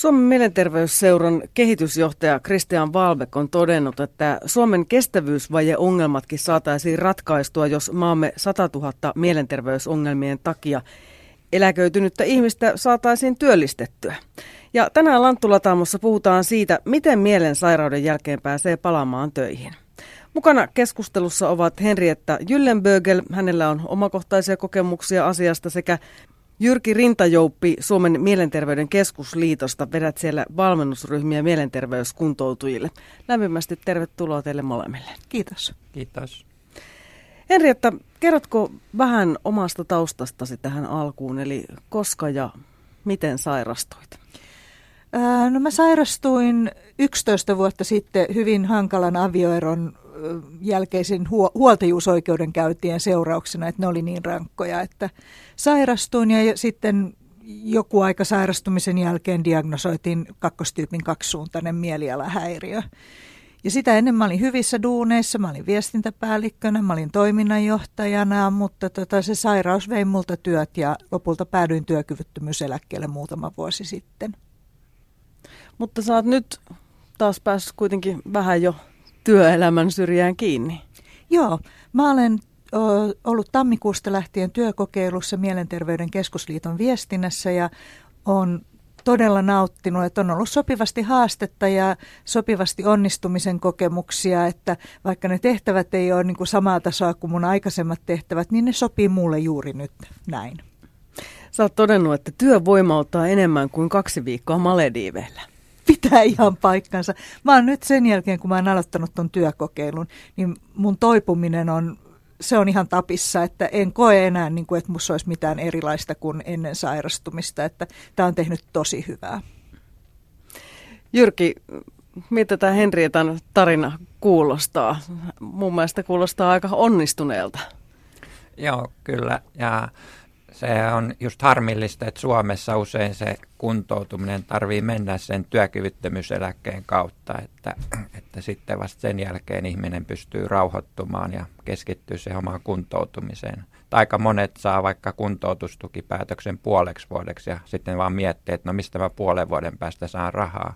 Suomen mielenterveysseuran kehitysjohtaja Christian Valbek on todennut, että Suomen kestävyysvajeongelmatkin saataisiin ratkaistua, jos maamme 100 000 mielenterveysongelmien takia eläköitynyttä ihmistä saataisiin työllistettyä. Ja tänään Lanttulataamossa puhutaan siitä, miten mielen sairauden jälkeen pääsee palaamaan töihin. Mukana keskustelussa ovat Henrietta Jyllenbögel, hänellä on omakohtaisia kokemuksia asiasta, sekä Jyrki Rintajouppi Suomen mielenterveyden keskusliitosta. Vedät siellä valmennusryhmiä mielenterveyskuntoutujille. Lämpimästi tervetuloa teille molemmille. Kiitos. Kiitos. Henrietta, kerrotko vähän omasta taustastasi tähän alkuun, eli koska ja miten sairastuit? no mä sairastuin 11 vuotta sitten hyvin hankalan avioeron jälkeisen huoltajuusoikeudenkäyntien seurauksena, että ne oli niin rankkoja, että sairastuin ja sitten joku aika sairastumisen jälkeen diagnosoitiin kakkostyypin kaksisuuntainen mielialahäiriö. Ja sitä ennen mä olin hyvissä duuneissa, mä olin viestintäpäällikkönä, mä olin toiminnanjohtajana, mutta tota, se sairaus vei multa työt ja lopulta päädyin työkyvyttömyyseläkkeelle muutama vuosi sitten. Mutta sä oot nyt taas päässyt kuitenkin vähän jo työelämän syrjään kiinni. Joo, mä olen ollut tammikuusta lähtien työkokeilussa Mielenterveyden keskusliiton viestinnässä ja on todella nauttinut, että on ollut sopivasti haastetta ja sopivasti onnistumisen kokemuksia, että vaikka ne tehtävät ei ole niin kuin samaa tasoa kuin mun aikaisemmat tehtävät, niin ne sopii mulle juuri nyt näin. Sä oot todennut, että työ voimauttaa enemmän kuin kaksi viikkoa Malediiveillä pitää ihan paikkansa. Mä oon nyt sen jälkeen, kun mä oon aloittanut ton työkokeilun, niin mun toipuminen on, se on ihan tapissa, että en koe enää, niin kuin, että musta olisi mitään erilaista kuin ennen sairastumista, että tämä on tehnyt tosi hyvää. Jyrki, mitä tämä Henrietan tarina kuulostaa? Mun mielestä kuulostaa aika onnistuneelta. Joo, kyllä. Ja se on just harmillista, että Suomessa usein se kuntoutuminen tarvii mennä sen työkyvyttömyyseläkkeen kautta, että, että sitten vasta sen jälkeen ihminen pystyy rauhoittumaan ja keskittyy se omaan kuntoutumiseen. Tai aika monet saa vaikka kuntoutustukipäätöksen puoleksi vuodeksi ja sitten vaan miettii, että no mistä mä puolen vuoden päästä saan rahaa.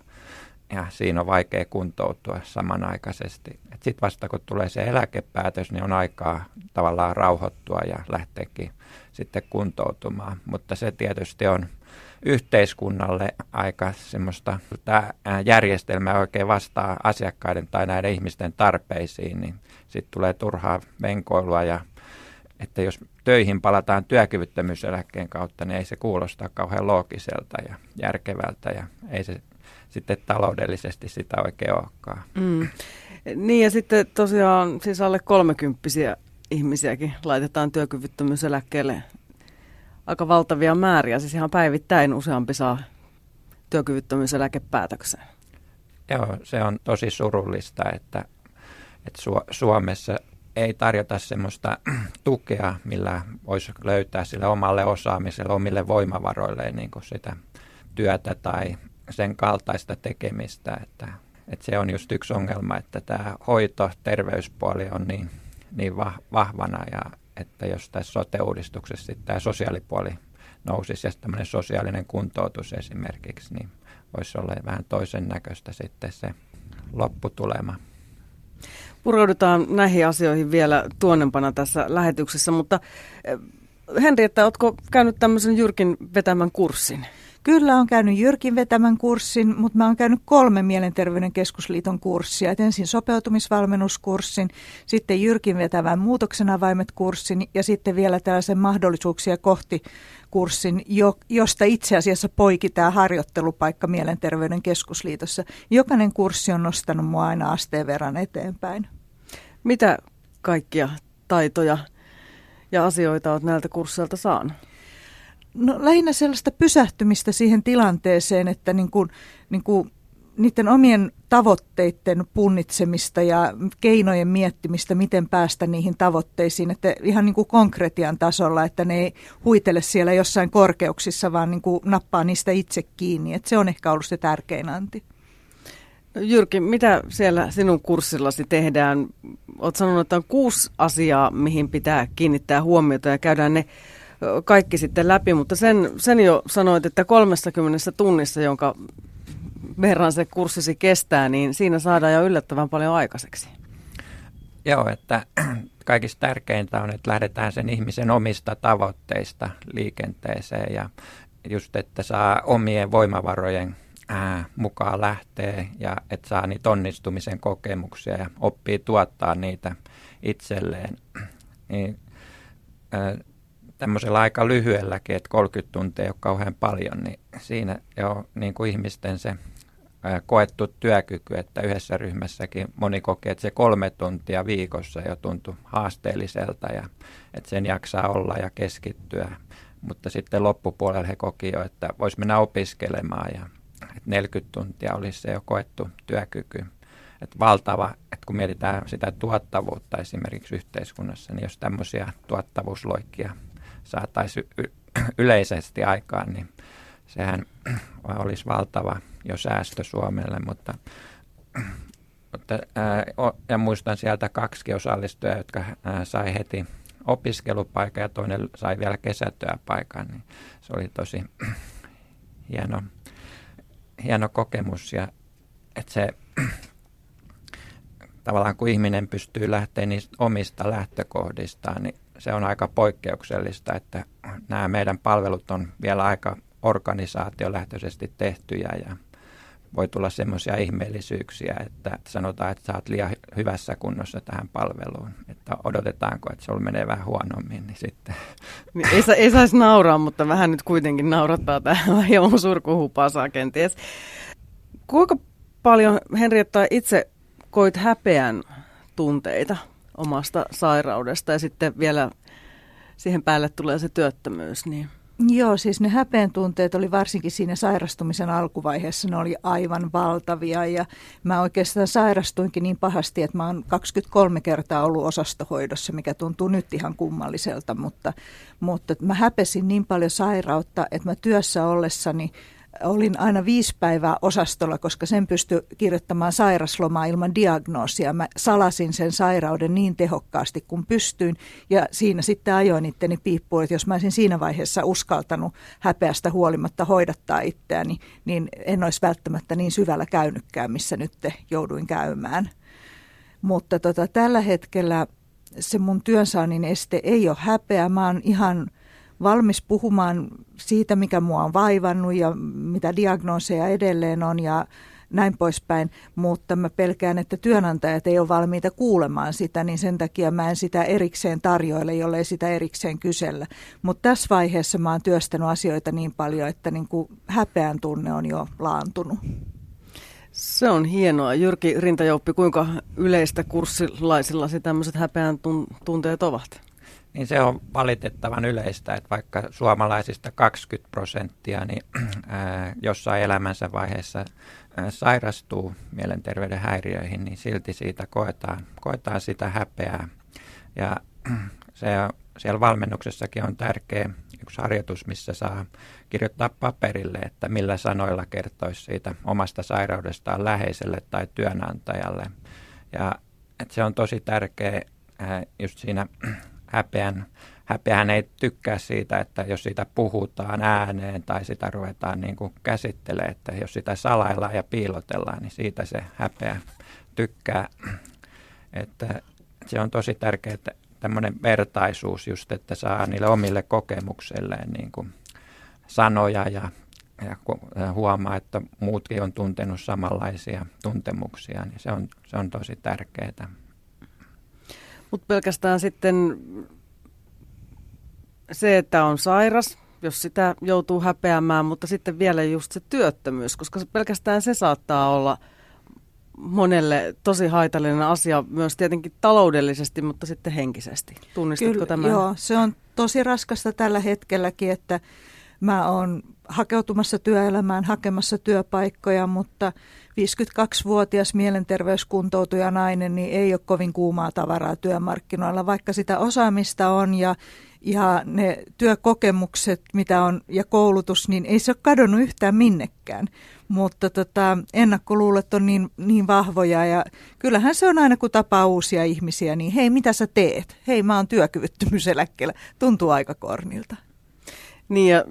Ja siinä on vaikea kuntoutua samanaikaisesti. Sitten vasta kun tulee se eläkepäätös, niin on aikaa tavallaan rauhoittua ja lähteäkin sitten kuntoutumaan. Mutta se tietysti on yhteiskunnalle aika semmoista, tämä järjestelmä oikein vastaa asiakkaiden tai näiden ihmisten tarpeisiin, niin sitten tulee turhaa venkoilua ja että jos töihin palataan työkyvyttömyyseläkkeen kautta, niin ei se kuulosta kauhean loogiselta ja järkevältä ja ei se sitten taloudellisesti sitä oikein olekaan. Mm. Niin ja sitten tosiaan siis alle kolmekymppisiä ihmisiäkin laitetaan työkyvyttömyyseläkkeelle aika valtavia määriä. Siis ihan päivittäin useampi saa työkyvyttömyyseläkepäätöksen. Joo, se on tosi surullista, että, että Su- Suomessa ei tarjota semmoista tukea, millä voisi löytää sille omalle osaamiselle, omille voimavaroille niin kuin sitä työtä tai sen kaltaista tekemistä. Että, että se on just yksi ongelma, että tämä hoito, terveyspuoli on niin niin vahvana ja että jos tässä sote-uudistuksessa tämä sosiaalipuoli nousisi ja tämmöinen sosiaalinen kuntoutus esimerkiksi, niin voisi olla vähän toisen näköistä sitten se lopputulema. Pureudutaan näihin asioihin vielä tuonnempana tässä lähetyksessä, mutta eh, Henri, että oletko käynyt tämmöisen Jyrkin vetämän kurssin? Kyllä on käynyt Jyrkin vetämän kurssin, mutta mä oon käynyt kolme Mielenterveyden keskusliiton kurssia. Et ensin sopeutumisvalmennuskurssin, sitten Jyrkin vetävän muutoksen avaimet-kurssin ja sitten vielä tällaisen mahdollisuuksia kohti kurssin, jo, josta itse asiassa poiki tämä harjoittelupaikka Mielenterveyden keskusliitossa. Jokainen kurssi on nostanut mua aina asteen verran eteenpäin. Mitä kaikkia taitoja ja asioita olet näiltä kursseilta saanut? No lähinnä sellaista pysähtymistä siihen tilanteeseen, että niin kuin, niin kuin niiden omien tavoitteiden punnitsemista ja keinojen miettimistä, miten päästä niihin tavoitteisiin, että ihan niin kuin konkretian tasolla, että ne ei huitele siellä jossain korkeuksissa, vaan niin kuin nappaa niistä itse kiinni. Että se on ehkä ollut se tärkein anti. Jyrki, mitä siellä sinun kurssillasi tehdään? Olet sanonut, että on kuusi asiaa, mihin pitää kiinnittää huomiota ja käydään ne kaikki sitten läpi, mutta sen, sen jo sanoit, että 30 tunnissa, jonka verran se kurssisi kestää, niin siinä saadaan jo yllättävän paljon aikaiseksi. Joo, että kaikista tärkeintä on, että lähdetään sen ihmisen omista tavoitteista liikenteeseen ja just, että saa omien voimavarojen ää, mukaan lähtee ja että saa niitä onnistumisen kokemuksia ja oppii tuottaa niitä itselleen. Niin, ää, tämmöisellä aika lyhyelläkin, että 30 tuntia ei ole kauhean paljon, niin siinä jo niin kuin ihmisten se koettu työkyky, että yhdessä ryhmässäkin moni kokee, että se kolme tuntia viikossa jo tuntui haasteelliselta ja että sen jaksaa olla ja keskittyä. Mutta sitten loppupuolella he koki jo, että voisi mennä opiskelemaan ja että 40 tuntia olisi se jo koettu työkyky. Että valtava, että kun mietitään sitä tuottavuutta esimerkiksi yhteiskunnassa, niin jos tämmöisiä tuottavuusloikkia saataisiin y- yleisesti aikaan, niin sehän olisi valtava jo säästö Suomelle, mutta, mutta ää, ja muistan sieltä kaksi osallistujaa, jotka ää, sai heti opiskelupaikan ja toinen sai vielä kesätyöpaikan, niin se oli tosi hieno, hieno kokemus. Ja että se tavallaan kun ihminen pystyy lähteä niistä omista lähtökohdistaan, niin se on aika poikkeuksellista, että nämä meidän palvelut on vielä aika organisaatiolähtöisesti tehtyjä ja voi tulla semmoisia ihmeellisyyksiä, että sanotaan, että sä oot liian hyvässä kunnossa tähän palveluun. Että odotetaanko, että sulla menee vähän huonommin, niin sitten... Niin ei, ei saisi nauraa, mutta vähän nyt kuitenkin naurattaa tähän hieman surkuhupasaa kenties. Kuinka paljon, Henrietta, itse koit häpeän tunteita omasta sairaudesta ja sitten vielä siihen päälle tulee se työttömyys, niin... Joo, siis ne häpeän tunteet oli varsinkin siinä sairastumisen alkuvaiheessa, ne oli aivan valtavia ja mä oikeastaan sairastuinkin niin pahasti, että mä oon 23 kertaa ollut osastohoidossa, mikä tuntuu nyt ihan kummalliselta, mutta, mutta mä häpesin niin paljon sairautta, että mä työssä ollessani olin aina viisi päivää osastolla, koska sen pystyi kirjoittamaan sairaslomaa ilman diagnoosia. Mä salasin sen sairauden niin tehokkaasti kuin pystyin ja siinä sitten ajoin itteni piippuun, että jos mä olisin siinä vaiheessa uskaltanut häpeästä huolimatta hoidattaa itseäni, niin en olisi välttämättä niin syvällä käynytkään, missä nyt jouduin käymään. Mutta tota, tällä hetkellä se mun työnsaannin este ei ole häpeä. Mä oon ihan valmis puhumaan siitä, mikä mua on vaivannut ja mitä diagnooseja edelleen on ja näin poispäin, mutta mä pelkään, että työnantajat ei ole valmiita kuulemaan sitä, niin sen takia mä en sitä erikseen tarjoile, jollei sitä erikseen kysellä. Mutta tässä vaiheessa mä oon työstänyt asioita niin paljon, että niin kuin häpeän tunne on jo laantunut. Se on hienoa. Jyrki Rintajouppi, kuinka yleistä kurssilaisilla tämmöiset häpeän tunteet ovat? Niin se on valitettavan yleistä, että vaikka suomalaisista 20 prosenttia niin ää, jossain elämänsä vaiheessa ää, sairastuu mielenterveyden häiriöihin, niin silti siitä koetaan, koetaan sitä häpeää. Ja se, siellä valmennuksessakin on tärkeä yksi harjoitus, missä saa kirjoittaa paperille, että millä sanoilla kertoisi siitä omasta sairaudestaan läheiselle tai työnantajalle. Ja että se on tosi tärkeä just siinä häpeän, häpeän ei tykkää siitä, että jos siitä puhutaan ääneen tai sitä ruvetaan niin kuin käsittelemään, että jos sitä salaillaan ja piilotellaan, niin siitä se häpeä tykkää. Että se on tosi tärkeää, että tämmöinen vertaisuus just, että saa niille omille kokemukselleen niin kuin sanoja ja, ja huomaa, että muutkin on tuntenut samanlaisia tuntemuksia, niin se on, se on tosi tärkeää. Mutta pelkästään sitten se, että on sairas, jos sitä joutuu häpeämään, mutta sitten vielä just se työttömyys, koska se pelkästään se saattaa olla monelle tosi haitallinen asia myös tietenkin taloudellisesti, mutta sitten henkisesti. Tunnistatko Kyllä, tämän? Joo, se on tosi raskasta tällä hetkelläkin, että mä oon hakeutumassa työelämään, hakemassa työpaikkoja, mutta 52-vuotias mielenterveyskuntoutuja nainen niin ei ole kovin kuumaa tavaraa työmarkkinoilla, vaikka sitä osaamista on ja, ja ne työkokemukset, mitä on ja koulutus, niin ei se ole kadonnut yhtään minnekään. Mutta tota, ennakkoluulot on niin, niin vahvoja ja kyllähän se on aina kun tapaa uusia ihmisiä, niin hei mitä sä teet? Hei mä oon työkyvyttömyyseläkkeellä. Tuntuu aika kornilta. Niin ja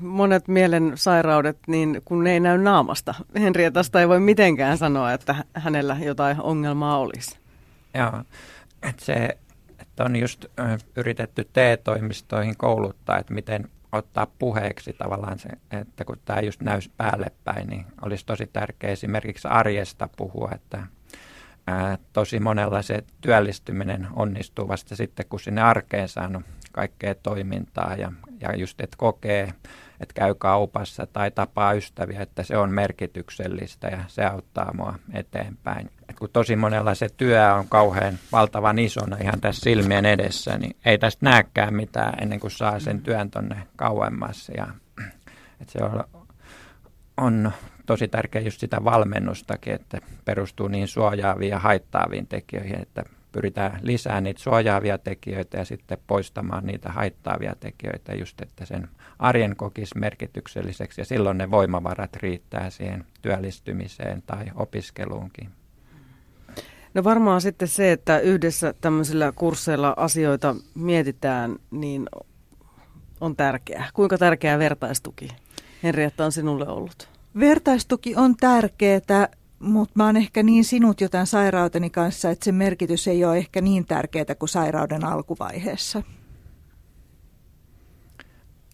monet mielen sairaudet, niin kun ne ei näy naamasta. Henrietasta ei voi mitenkään sanoa, että hänellä jotain ongelmaa olisi. Joo, että se että on just yritetty TE-toimistoihin kouluttaa, että miten ottaa puheeksi tavallaan se, että kun tämä just näys päälle päin, niin olisi tosi tärkeää esimerkiksi arjesta puhua, että ää, tosi monella se työllistyminen onnistuu vasta sitten, kun sinne arkeen saanut kaikkea toimintaa ja, ja just, että kokee, että käy kaupassa tai tapaa ystäviä, että se on merkityksellistä ja se auttaa mua eteenpäin. Et kun tosi monella se työ on kauhean valtavan isona ihan tässä silmien edessä, niin ei tästä näkään mitään ennen kuin saa sen työn tonne kauemmas. Ja, et se on, on tosi tärkeä just sitä valmennustakin, että perustuu niin suojaaviin ja haittaaviin tekijöihin, että pyritään lisäämään niitä suojaavia tekijöitä ja sitten poistamaan niitä haittaavia tekijöitä just, että sen arjen kokisi merkitykselliseksi ja silloin ne voimavarat riittää siihen työllistymiseen tai opiskeluunkin. No varmaan sitten se, että yhdessä tämmöisillä kursseilla asioita mietitään, niin on tärkeää. Kuinka tärkeää vertaistuki, Henrietta, on sinulle ollut? Vertaistuki on tärkeää mutta mä oon ehkä niin sinut jo tämän sairauteni kanssa, että sen merkitys ei ole ehkä niin tärkeää kuin sairauden alkuvaiheessa.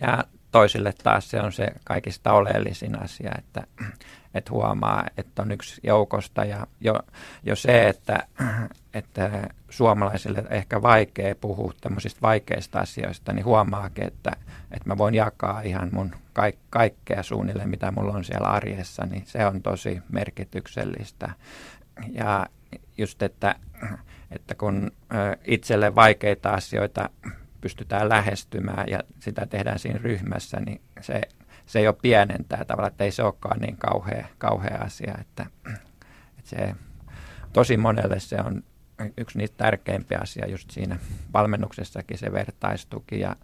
Ja toisille taas se on se kaikista oleellisin asia, että, että huomaa, että on yksi joukosta ja jo, jo se, että, että suomalaisille ehkä vaikea puhua tämmöisistä vaikeista asioista, niin huomaakin, että, että mä voin jakaa ihan mun kaik, kaikkea suunnilleen, mitä mulla on siellä arjessa, niin se on tosi merkityksellistä. Ja just, että, että kun itselle vaikeita asioita pystytään lähestymään ja sitä tehdään siinä ryhmässä, niin se, se jo pienentää tavallaan, että ei se olekaan niin kauhea, kauhea asia, että, että se tosi monelle se on yksi niitä tärkeimpiä asia just siinä valmennuksessakin se vertaistuki ja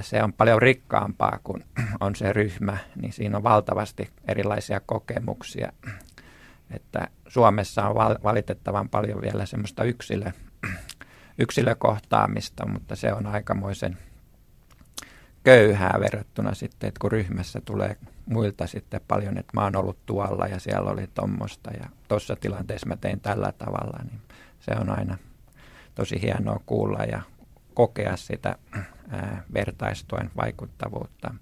se on paljon rikkaampaa kuin on se ryhmä, niin siinä on valtavasti erilaisia kokemuksia. Että Suomessa on valitettavan paljon vielä semmoista yksilö, yksilökohtaamista, mutta se on aikamoisen köyhää verrattuna sitten, että kun ryhmässä tulee muilta sitten paljon, että mä oon ollut tuolla ja siellä oli tuommoista ja tuossa tilanteessa mä tein tällä tavalla, niin se on aina tosi hienoa kuulla ja kokea sitä ää, vertaistuen vaikuttavuutta.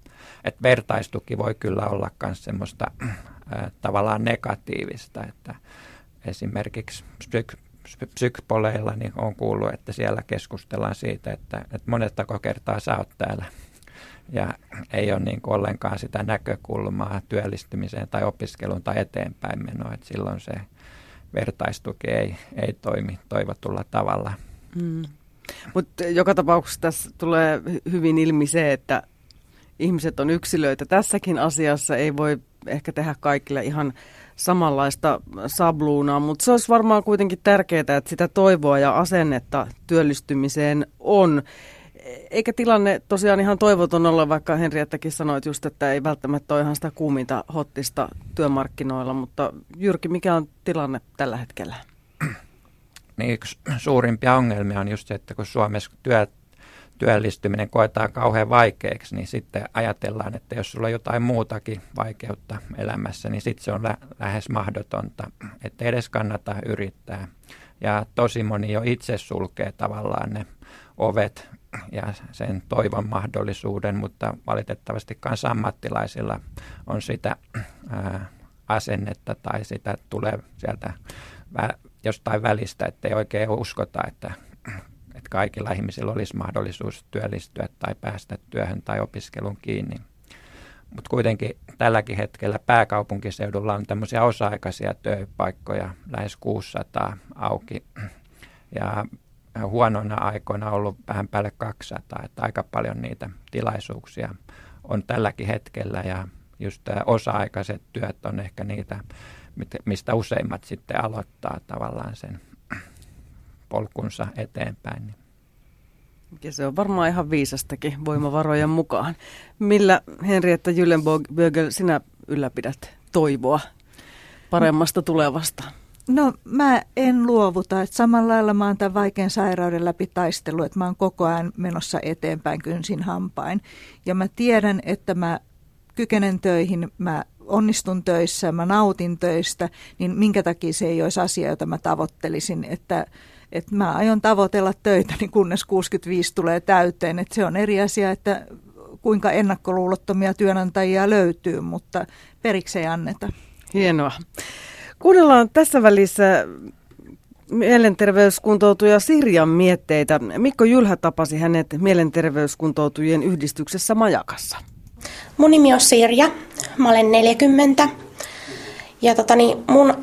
Et vertaistuki voi kyllä olla myös semmoista ää, tavallaan negatiivista, että esimerkiksi psyk- psykpoleilla niin on kuullut, että siellä keskustellaan siitä, että, että monettako kertaa sä oot täällä. Ja ei ole niin kuin ollenkaan sitä näkökulmaa työllistymiseen tai opiskeluun tai eteenpäin menoa. Että silloin se vertaistuki ei, ei toimi toivotulla tavalla. Mm. Mutta joka tapauksessa tässä tulee hyvin ilmi se, että ihmiset on yksilöitä. Tässäkin asiassa ei voi ehkä tehdä kaikille ihan samanlaista sabluunaa, mutta se olisi varmaan kuitenkin tärkeää, että sitä toivoa ja asennetta työllistymiseen on. Eikä tilanne tosiaan ihan toivoton olla, vaikka Henriettäkin sanoit just, että ei välttämättä ole ihan sitä kuuminta hottista työmarkkinoilla, mutta Jyrki, mikä on tilanne tällä hetkellä? Niin yksi suurimpia ongelmia on just se, että kun Suomessa työt työllistyminen koetaan kauhean vaikeaksi, niin sitten ajatellaan, että jos sulla on jotain muutakin vaikeutta elämässä, niin sitten se on lä- lähes mahdotonta, että edes kannata yrittää. Ja tosi moni jo itse sulkee tavallaan ne ovet ja sen toivon mahdollisuuden, mutta valitettavasti myös ammattilaisilla on sitä ää, asennetta tai sitä tulee sieltä vä- jostain välistä, että ei oikein uskota, että että kaikilla ihmisillä olisi mahdollisuus työllistyä tai päästä työhön tai opiskelun kiinni. Mutta kuitenkin tälläkin hetkellä pääkaupunkiseudulla on tämmöisiä osa-aikaisia työpaikkoja lähes 600 auki. Ja huonoina aikoina ollut vähän päälle 200, että aika paljon niitä tilaisuuksia on tälläkin hetkellä. Ja just osa-aikaiset työt on ehkä niitä, mistä useimmat sitten aloittaa tavallaan sen polkunsa eteenpäin. Niin. Ja se on varmaan ihan viisastakin voimavarojen mukaan. Millä Henrietta Jyllenbögel sinä ylläpidät toivoa paremmasta tulevasta? No mä en luovuta, että samalla lailla mä oon tämän vaikean sairauden läpi taistellut, että mä oon koko ajan menossa eteenpäin kynsin hampain. Ja mä tiedän, että mä kykenen töihin, mä onnistun töissä, mä nautin töistä, niin minkä takia se ei olisi asia, jota mä tavoittelisin, että, että mä aion tavoitella töitä, niin kunnes 65 tulee täyteen. Että se on eri asia, että kuinka ennakkoluulottomia työnantajia löytyy, mutta periksi ei anneta. Hienoa. Kuunnellaan tässä välissä mielenterveyskuntoutuja Sirjan mietteitä. Mikko Jylhä tapasi hänet mielenterveyskuntoutujien yhdistyksessä Majakassa. Mun nimi on Sirja, mä olen 40. Ja totani, mun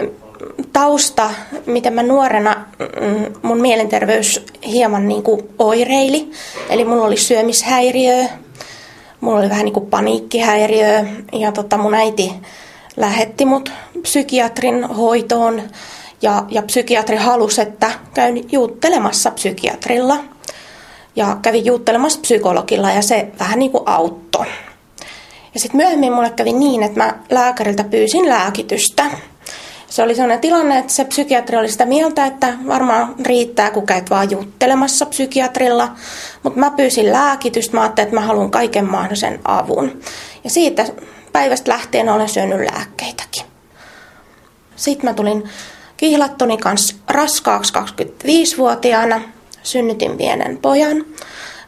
tausta, miten mä nuorena, mm, mun mielenterveys hieman niin kuin oireili. Eli mulla oli syömishäiriö, mulla oli vähän niin kuin paniikkihäiriö ja tota mun äiti lähetti mut psykiatrin hoitoon ja, ja psykiatri halusi, että käyn juuttelemassa psykiatrilla. Ja kävin juuttelemassa psykologilla ja se vähän niin kuin auttoi. Ja sitten myöhemmin mulle kävi niin, että mä lääkäriltä pyysin lääkitystä. Se oli sellainen tilanne, että se psykiatri oli sitä mieltä, että varmaan riittää, kun käyt vaan juttelemassa psykiatrilla. Mutta mä pyysin lääkitystä, mä ajattelin, että mä haluan kaiken mahdollisen avun. Ja siitä päivästä lähtien olen syönyt lääkkeitäkin. Sitten mä tulin kihlattoni kanssa raskaaksi 25-vuotiaana. Synnytin pienen pojan.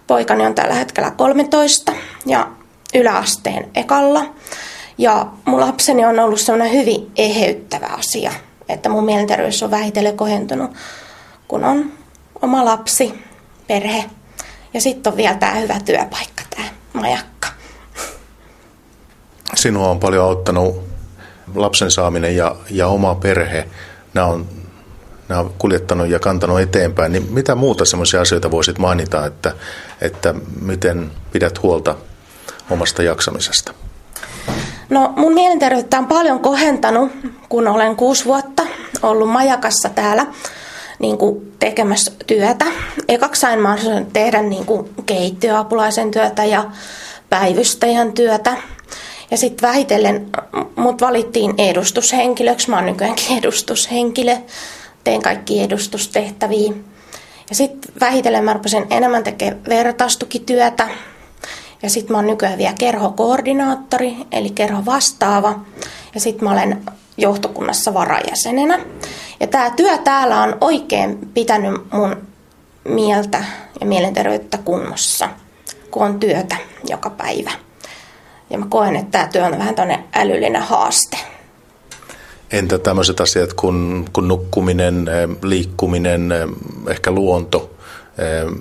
Poikani on tällä hetkellä 13 ja yläasteen ekalla. Ja mun lapseni on ollut sellainen hyvin eheyttävä asia, että mun mielenterveys on vähitellen kohentunut, kun on oma lapsi, perhe ja sitten on vielä tämä hyvä työpaikka, tämä majakka. Sinua on paljon auttanut lapsen saaminen ja, ja oma perhe. Nämä on, nämä on kuljettanut ja kantanut eteenpäin. Niin mitä muuta sellaisia asioita voisit mainita, että, että miten pidät huolta omasta jaksamisesta? No mun mielenterveyttä on paljon kohentanut, kun olen kuusi vuotta ollut majakassa täällä niin kuin tekemässä työtä. Ekaksi sain mahdollisuuden tehdä niin kuin keittiöapulaisen työtä ja päivystäjän työtä. Ja sitten vähitellen mut valittiin edustushenkilöksi. Mä oon nykyäänkin edustushenkilö. Teen kaikki edustustehtäviä. Ja sitten vähitellen mä rupesin enemmän tekemään vertaistukityötä ja sitten mä oon nykyään vielä kerhokoordinaattori, eli kerho vastaava. Ja sitten mä olen johtokunnassa varajäsenenä. Ja tämä työ täällä on oikein pitänyt mun mieltä ja mielenterveyttä kunnossa, kun on työtä joka päivä. Ja mä koen, että tämä työ on vähän tämmöinen älyllinen haaste. Entä tämmöiset asiat kuin, kuin nukkuminen, liikkuminen, ehkä luonto,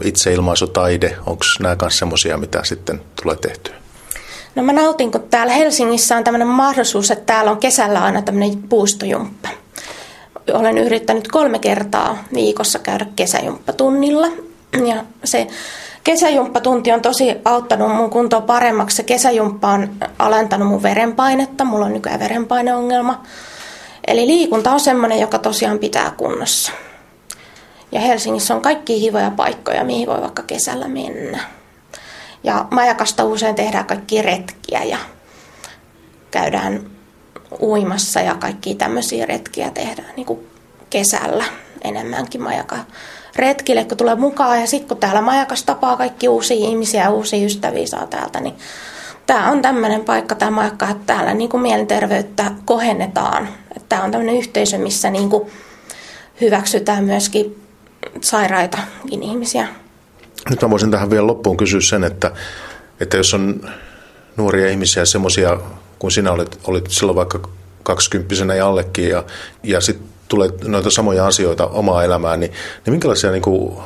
itseilmaisutaide, onko nämä myös semmoisia, mitä sitten tulee tehtyä? No mä nautin, kun täällä Helsingissä on tämmöinen mahdollisuus, että täällä on kesällä aina tämmöinen puistojumppa. Olen yrittänyt kolme kertaa viikossa käydä kesäjumppatunnilla. Ja se kesäjumppatunti on tosi auttanut mun kuntoa paremmaksi. Kesäjumppa on alentanut mun verenpainetta. Mulla on nykyään verenpaineongelma. Eli liikunta on semmoinen, joka tosiaan pitää kunnossa. Ja Helsingissä on kaikki hivoja paikkoja, mihin voi vaikka kesällä mennä. Ja majakasta usein tehdään kaikki retkiä ja käydään uimassa ja kaikki tämmöisiä retkiä tehdään niin kuin kesällä enemmänkin majaka retkille, kun tulee mukaan. Ja sitten kun täällä majakas tapaa kaikki uusia ihmisiä ja uusia ystäviä saa täältä, niin tämä on tämmöinen paikka, tämä majakka, että täällä niin kuin mielenterveyttä kohennetaan. Tämä on tämmöinen yhteisö, missä niin kuin hyväksytään myöskin sairaitakin ihmisiä. Nyt mä voisin tähän vielä loppuun kysyä sen, että, että jos on nuoria ihmisiä, semmoisia kuin sinä olit, olit silloin vaikka kaksikymppisenä ja allekin, ja, ja sitten tulee noita samoja asioita omaa elämään, niin, niin minkälaisia, niin kuin,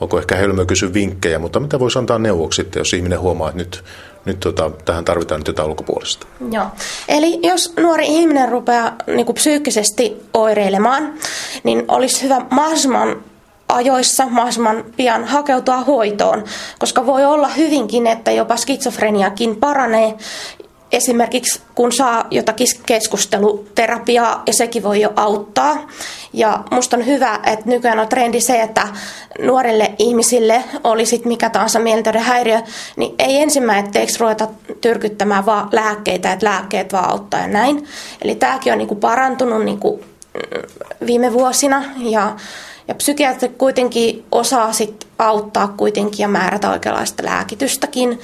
onko ehkä hölmö kysy vinkkejä, mutta mitä voisi antaa neuvoksi sitten, jos ihminen huomaa, että nyt, nyt tota, tähän tarvitaan nyt jotain ulkopuolista? Joo. Eli jos nuori ihminen rupeaa niin kuin psyykkisesti oireilemaan, niin olisi hyvä mahdollisimman ajoissa mahdollisimman pian hakeutua hoitoon, koska voi olla hyvinkin, että jopa skitsofreniakin paranee esimerkiksi kun saa jotakin keskusteluterapiaa ja sekin voi jo auttaa. Ja musta on hyvä, että nykyään on trendi se, että nuorille ihmisille oli sit mikä tahansa mielenterveyden häiriö, niin ei ensimmäiseksi ruveta tyrkyttämään vaan lääkkeitä, että lääkkeet vaan auttaa ja näin. Eli tämäkin on niinku parantunut niinku viime vuosina ja, ja psykiatri kuitenkin osaa sit auttaa kuitenkin ja määrätä oikeanlaista lääkitystäkin.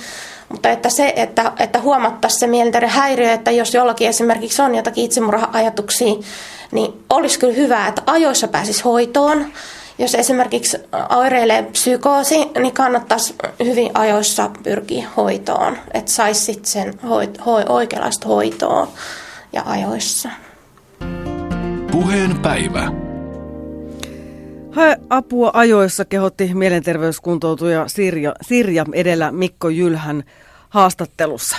Mutta että se, että, että huomattaisiin se mielenterveyden että jos jollakin esimerkiksi on jotakin itsemurha-ajatuksia, niin olisi kyllä hyvä, että ajoissa pääsisi hoitoon. Jos esimerkiksi oireilee psykoosi, niin kannattaisi hyvin ajoissa pyrkiä hoitoon, että saisi sen hoit- ho- oikeanlaista hoitoa ja ajoissa. Puheen päivä. Hae apua ajoissa, kehotti mielenterveyskuntoutuja Sirja, Sirja edellä Mikko Jylhän haastattelussa.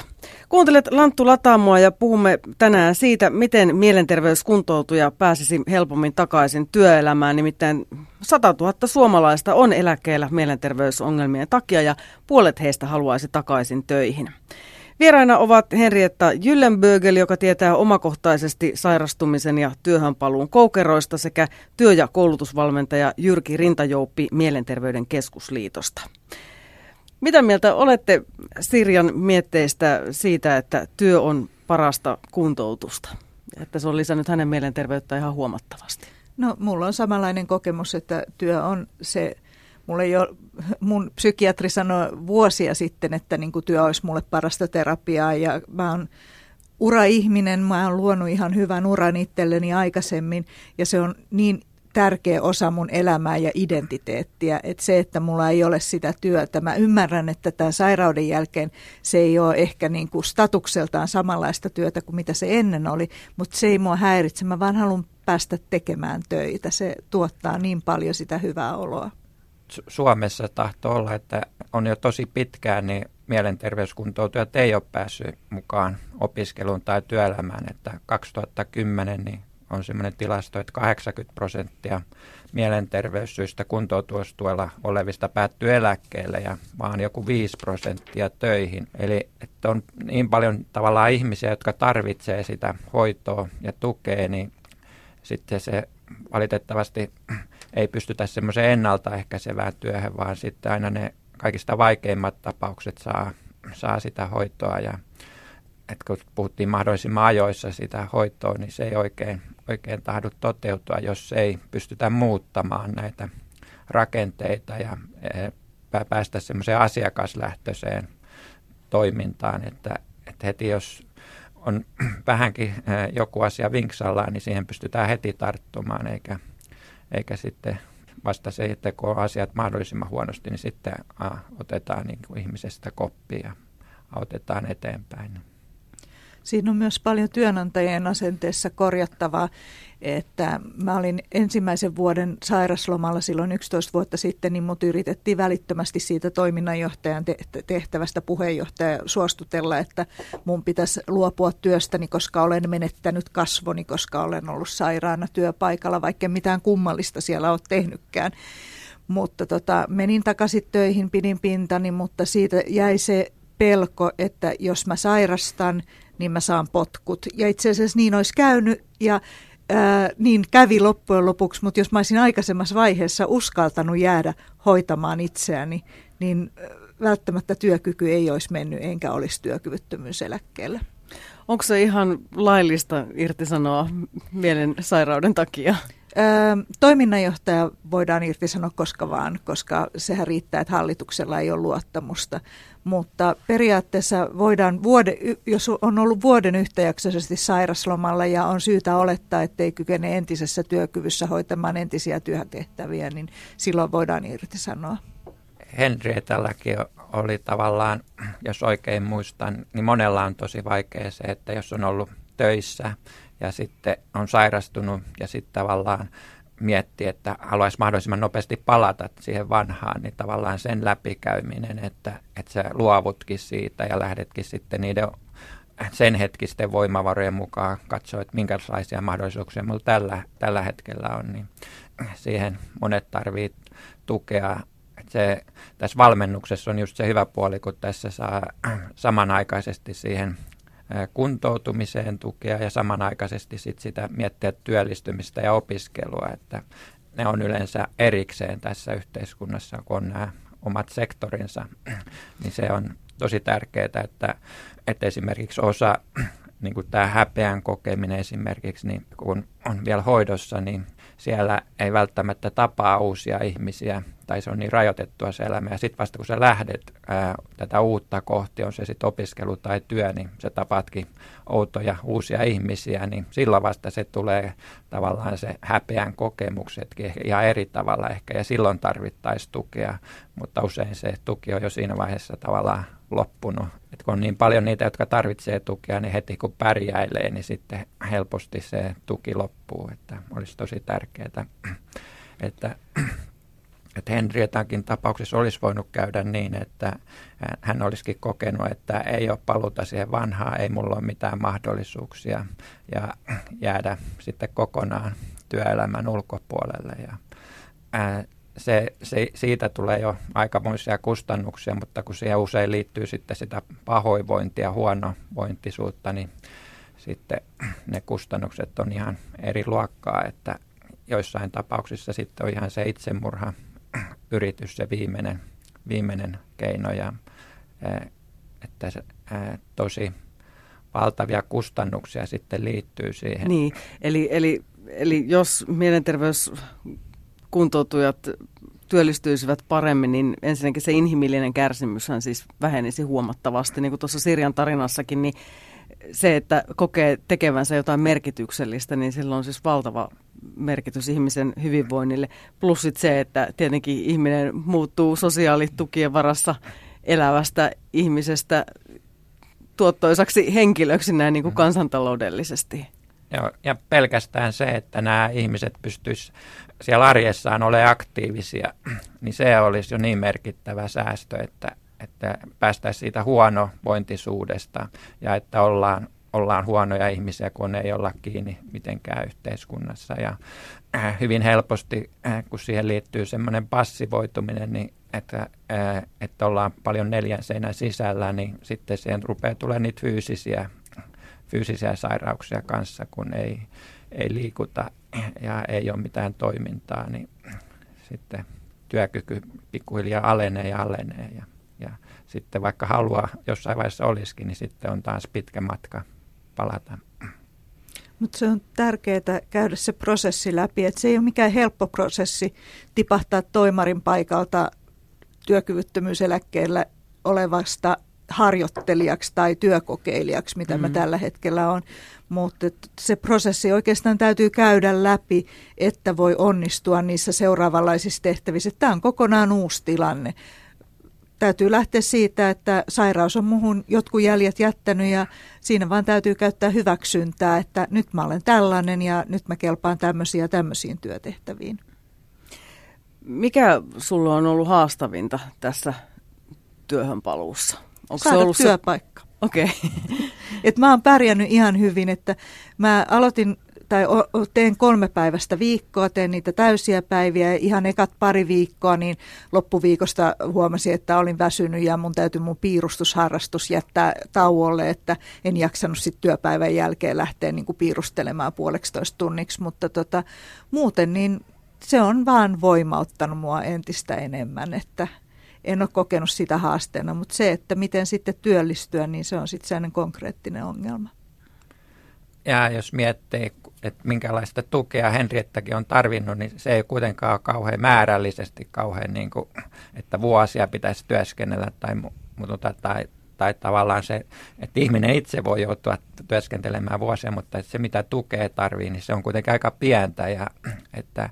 Kuuntelet Lanttu Lataamoa ja puhumme tänään siitä, miten mielenterveyskuntoutuja pääsisi helpommin takaisin työelämään. Nimittäin 100 000 suomalaista on eläkkeellä mielenterveysongelmien takia ja puolet heistä haluaisi takaisin töihin. Vieraina ovat Henrietta Jyllenbögel, joka tietää omakohtaisesti sairastumisen ja työhönpaluun koukeroista sekä työ- ja koulutusvalmentaja Jyrki Rintajouppi Mielenterveyden keskusliitosta. Mitä mieltä olette Sirjan mietteistä siitä, että työ on parasta kuntoutusta? Että se on lisännyt hänen mielenterveyttä ihan huomattavasti. No, mulla on samanlainen kokemus, että työ on se, mulle jo, mun psykiatri sanoi vuosia sitten, että niin kuin työ olisi mulle parasta terapiaa ja mä oon ura-ihminen, mä oon luonut ihan hyvän uran itselleni aikaisemmin ja se on niin tärkeä osa mun elämää ja identiteettiä. Että se, että mulla ei ole sitä työtä, mä ymmärrän, että tämän sairauden jälkeen se ei ole ehkä niin kuin statukseltaan samanlaista työtä kuin mitä se ennen oli, mutta se ei mua häiritse. Mä vaan haluan päästä tekemään töitä. Se tuottaa niin paljon sitä hyvää oloa. Suomessa tahtoo olla, että on jo tosi pitkään, niin mielenterveyskuntoutujat ei ole päässyt mukaan opiskeluun tai työelämään. Että 2010 niin on sellainen tilasto, että 80 prosenttia mielenterveyssyistä kuntoutustuella olevista päättyy eläkkeelle ja vaan joku 5 prosenttia töihin. Eli että on niin paljon tavallaan ihmisiä, jotka tarvitsee sitä hoitoa ja tukea, niin sitten se valitettavasti ei pystytä semmoiseen ennaltaehkäisevään työhön, vaan sitten aina ne kaikista vaikeimmat tapaukset saa, saa sitä hoitoa. Ja että kun puhuttiin mahdollisimman ajoissa sitä hoitoa, niin se ei oikein, oikein tahdu toteutua, jos ei pystytä muuttamaan näitä rakenteita ja päästä semmoiseen asiakaslähtöiseen toimintaan, että, että heti jos on vähänkin joku asia vinksallaan, niin siihen pystytään heti tarttumaan, eikä, eikä sitten vasta se, että kun on asiat mahdollisimman huonosti, niin sitten a, otetaan niin kuin ihmisestä koppia ja autetaan eteenpäin. Siinä on myös paljon työnantajien asenteessa korjattavaa, että mä olin ensimmäisen vuoden sairaslomalla silloin 11 vuotta sitten, niin mut yritettiin välittömästi siitä toiminnanjohtajan tehtävästä puheenjohtaja suostutella, että mun pitäisi luopua työstäni, koska olen menettänyt kasvoni, koska olen ollut sairaana työpaikalla, vaikka mitään kummallista siellä ole tehnytkään. Mutta tota, menin takaisin töihin, pidin pintani, mutta siitä jäi se pelko, että jos mä sairastan, niin mä saan potkut. Ja itse asiassa niin olisi käynyt ja ää, niin kävi loppujen lopuksi, mutta jos mä olisin aikaisemmassa vaiheessa uskaltanut jäädä hoitamaan itseäni, niin välttämättä työkyky ei olisi mennyt enkä olisi työkyvyttömyyseläkkeellä. Onko se ihan laillista irtisanoa mielen sairauden takia? toiminnanjohtaja voidaan irtisanoa koska vaan, koska sehän riittää, että hallituksella ei ole luottamusta. Mutta periaatteessa voidaan, vuode, jos on ollut vuoden yhtäjaksoisesti sairaslomalla ja on syytä olettaa, että ei kykene entisessä työkyvyssä hoitamaan entisiä työtehtäviä, niin silloin voidaan irtisanoa. Henrietalläkin oli tavallaan, jos oikein muistan, niin monella on tosi vaikea se, että jos on ollut töissä ja sitten on sairastunut ja sitten tavallaan miettii, että haluaisi mahdollisimman nopeasti palata siihen vanhaan, niin tavallaan sen läpikäyminen, että, että sä luovutkin siitä ja lähdetkin sitten niiden sen hetkisten voimavarojen mukaan katsoa, että minkälaisia mahdollisuuksia minulla tällä, tällä hetkellä on, niin siihen monet tarvii tukea. Se, tässä valmennuksessa on just se hyvä puoli, kun tässä saa samanaikaisesti siihen kuntoutumiseen tukea ja samanaikaisesti sit sitä miettiä työllistymistä ja opiskelua, että ne on yleensä erikseen tässä yhteiskunnassa, kun on nämä omat sektorinsa, niin se on tosi tärkeää, että, että esimerkiksi osa niin kuin tämä häpeän kokeminen esimerkiksi, niin kun on vielä hoidossa, niin siellä ei välttämättä tapaa uusia ihmisiä tai se on niin rajoitettua se elämä. Ja sitten vasta kun sä lähdet ää, tätä uutta kohti, on se sitten opiskelu tai työ, niin sä tapaatkin outoja uusia ihmisiä, niin silloin vasta se tulee tavallaan se häpeän kokemuksetkin ihan eri tavalla ehkä. Ja silloin tarvittaisiin tukea, mutta usein se tuki on jo siinä vaiheessa tavallaan loppunut. Et kun on niin paljon niitä, jotka tarvitsee tukea, niin heti kun pärjäilee, niin sitten helposti se tuki loppuu. Että olisi tosi tärkeää, että että Henrietankin tapauksessa olisi voinut käydä niin, että hän olisikin kokenut, että ei ole paluta siihen vanhaan, ei mulla ole mitään mahdollisuuksia ja jäädä sitten kokonaan työelämän ulkopuolelle. Ja, ää, se, se, siitä tulee jo aikamoisia kustannuksia, mutta kun siihen usein liittyy sitten sitä pahoinvointia, huonovointisuutta, niin sitten ne kustannukset on ihan eri luokkaa, että joissain tapauksissa sitten on ihan se itsemurha yritys se viimeinen, viimeinen keino ja että se, tosi valtavia kustannuksia sitten liittyy siihen. Niin, eli, eli, eli jos mielenterveyskuntoutujat työllistyisivät paremmin, niin ensinnäkin se inhimillinen kärsimyshän siis vähenisi huomattavasti. Niin kuin tuossa Sirjan tarinassakin, niin se, että kokee tekevänsä jotain merkityksellistä, niin sillä on siis valtava merkitys ihmisen hyvinvoinnille. Plus sit se, että tietenkin ihminen muuttuu sosiaalitukien varassa elävästä ihmisestä tuottoisaksi henkilöksi näin niin kuin kansantaloudellisesti. Joo, ja pelkästään se, että nämä ihmiset pystyisivät siellä arjessaan olemaan aktiivisia, niin se olisi jo niin merkittävä säästö, että, että päästäisiin siitä huonovointisuudesta ja että ollaan ollaan huonoja ihmisiä, kun ei olla kiinni mitenkään yhteiskunnassa. Ja äh, hyvin helposti, äh, kun siihen liittyy semmoinen passivoituminen, niin että, äh, että ollaan paljon neljän seinän sisällä, niin sitten siihen rupeaa tulemaan niitä fyysisiä, fyysisiä sairauksia kanssa, kun ei, ei liikuta ja ei ole mitään toimintaa, niin sitten työkyky pikkuhiljaa alenee ja alenee. Ja, ja sitten vaikka haluaa jossain vaiheessa olisikin, niin sitten on taas pitkä matka palata. Mutta se on tärkeää käydä se prosessi läpi, että se ei ole mikään helppo prosessi tipahtaa toimarin paikalta työkyvyttömyyseläkkeellä olevasta harjoittelijaksi tai työkokeilijaksi, mitä mm. mä tällä hetkellä on. Mutta se prosessi oikeastaan täytyy käydä läpi, että voi onnistua niissä seuraavanlaisissa tehtävissä. Tämä on kokonaan uusi tilanne täytyy lähteä siitä, että sairaus on muhun jotkut jäljet jättänyt ja siinä vaan täytyy käyttää hyväksyntää, että nyt mä olen tällainen ja nyt mä kelpaan tämmöisiä tämmöisiin työtehtäviin. Mikä sulla on ollut haastavinta tässä työhön paluussa? Onko Saada se ollut työpaikka. Okei. Okay. Et mä oon pärjännyt ihan hyvin, että mä aloitin tai teen kolme päivästä viikkoa, teen niitä täysiä päiviä ja ihan ekat pari viikkoa, niin loppuviikosta huomasin, että olin väsynyt ja mun täytyy mun piirustusharrastus jättää tauolle, että en jaksanut sitten työpäivän jälkeen lähteä niin kuin piirustelemaan puoleksitoista tunniksi, mutta tota, muuten niin se on vaan voimauttanut mua entistä enemmän, että en ole kokenut sitä haasteena, mutta se, että miten sitten työllistyä, niin se on sitten sellainen konkreettinen ongelma. Ja jos miettii, että minkälaista tukea Henriettäkin on tarvinnut, niin se ei kuitenkaan ole kauhean määrällisesti kauhean, niin kuin, että vuosia pitäisi työskennellä tai, muuta, tai, tai tavallaan se, että ihminen itse voi joutua työskentelemään vuosia, mutta se mitä tukea tarvii, niin se on kuitenkin aika pientä ja että,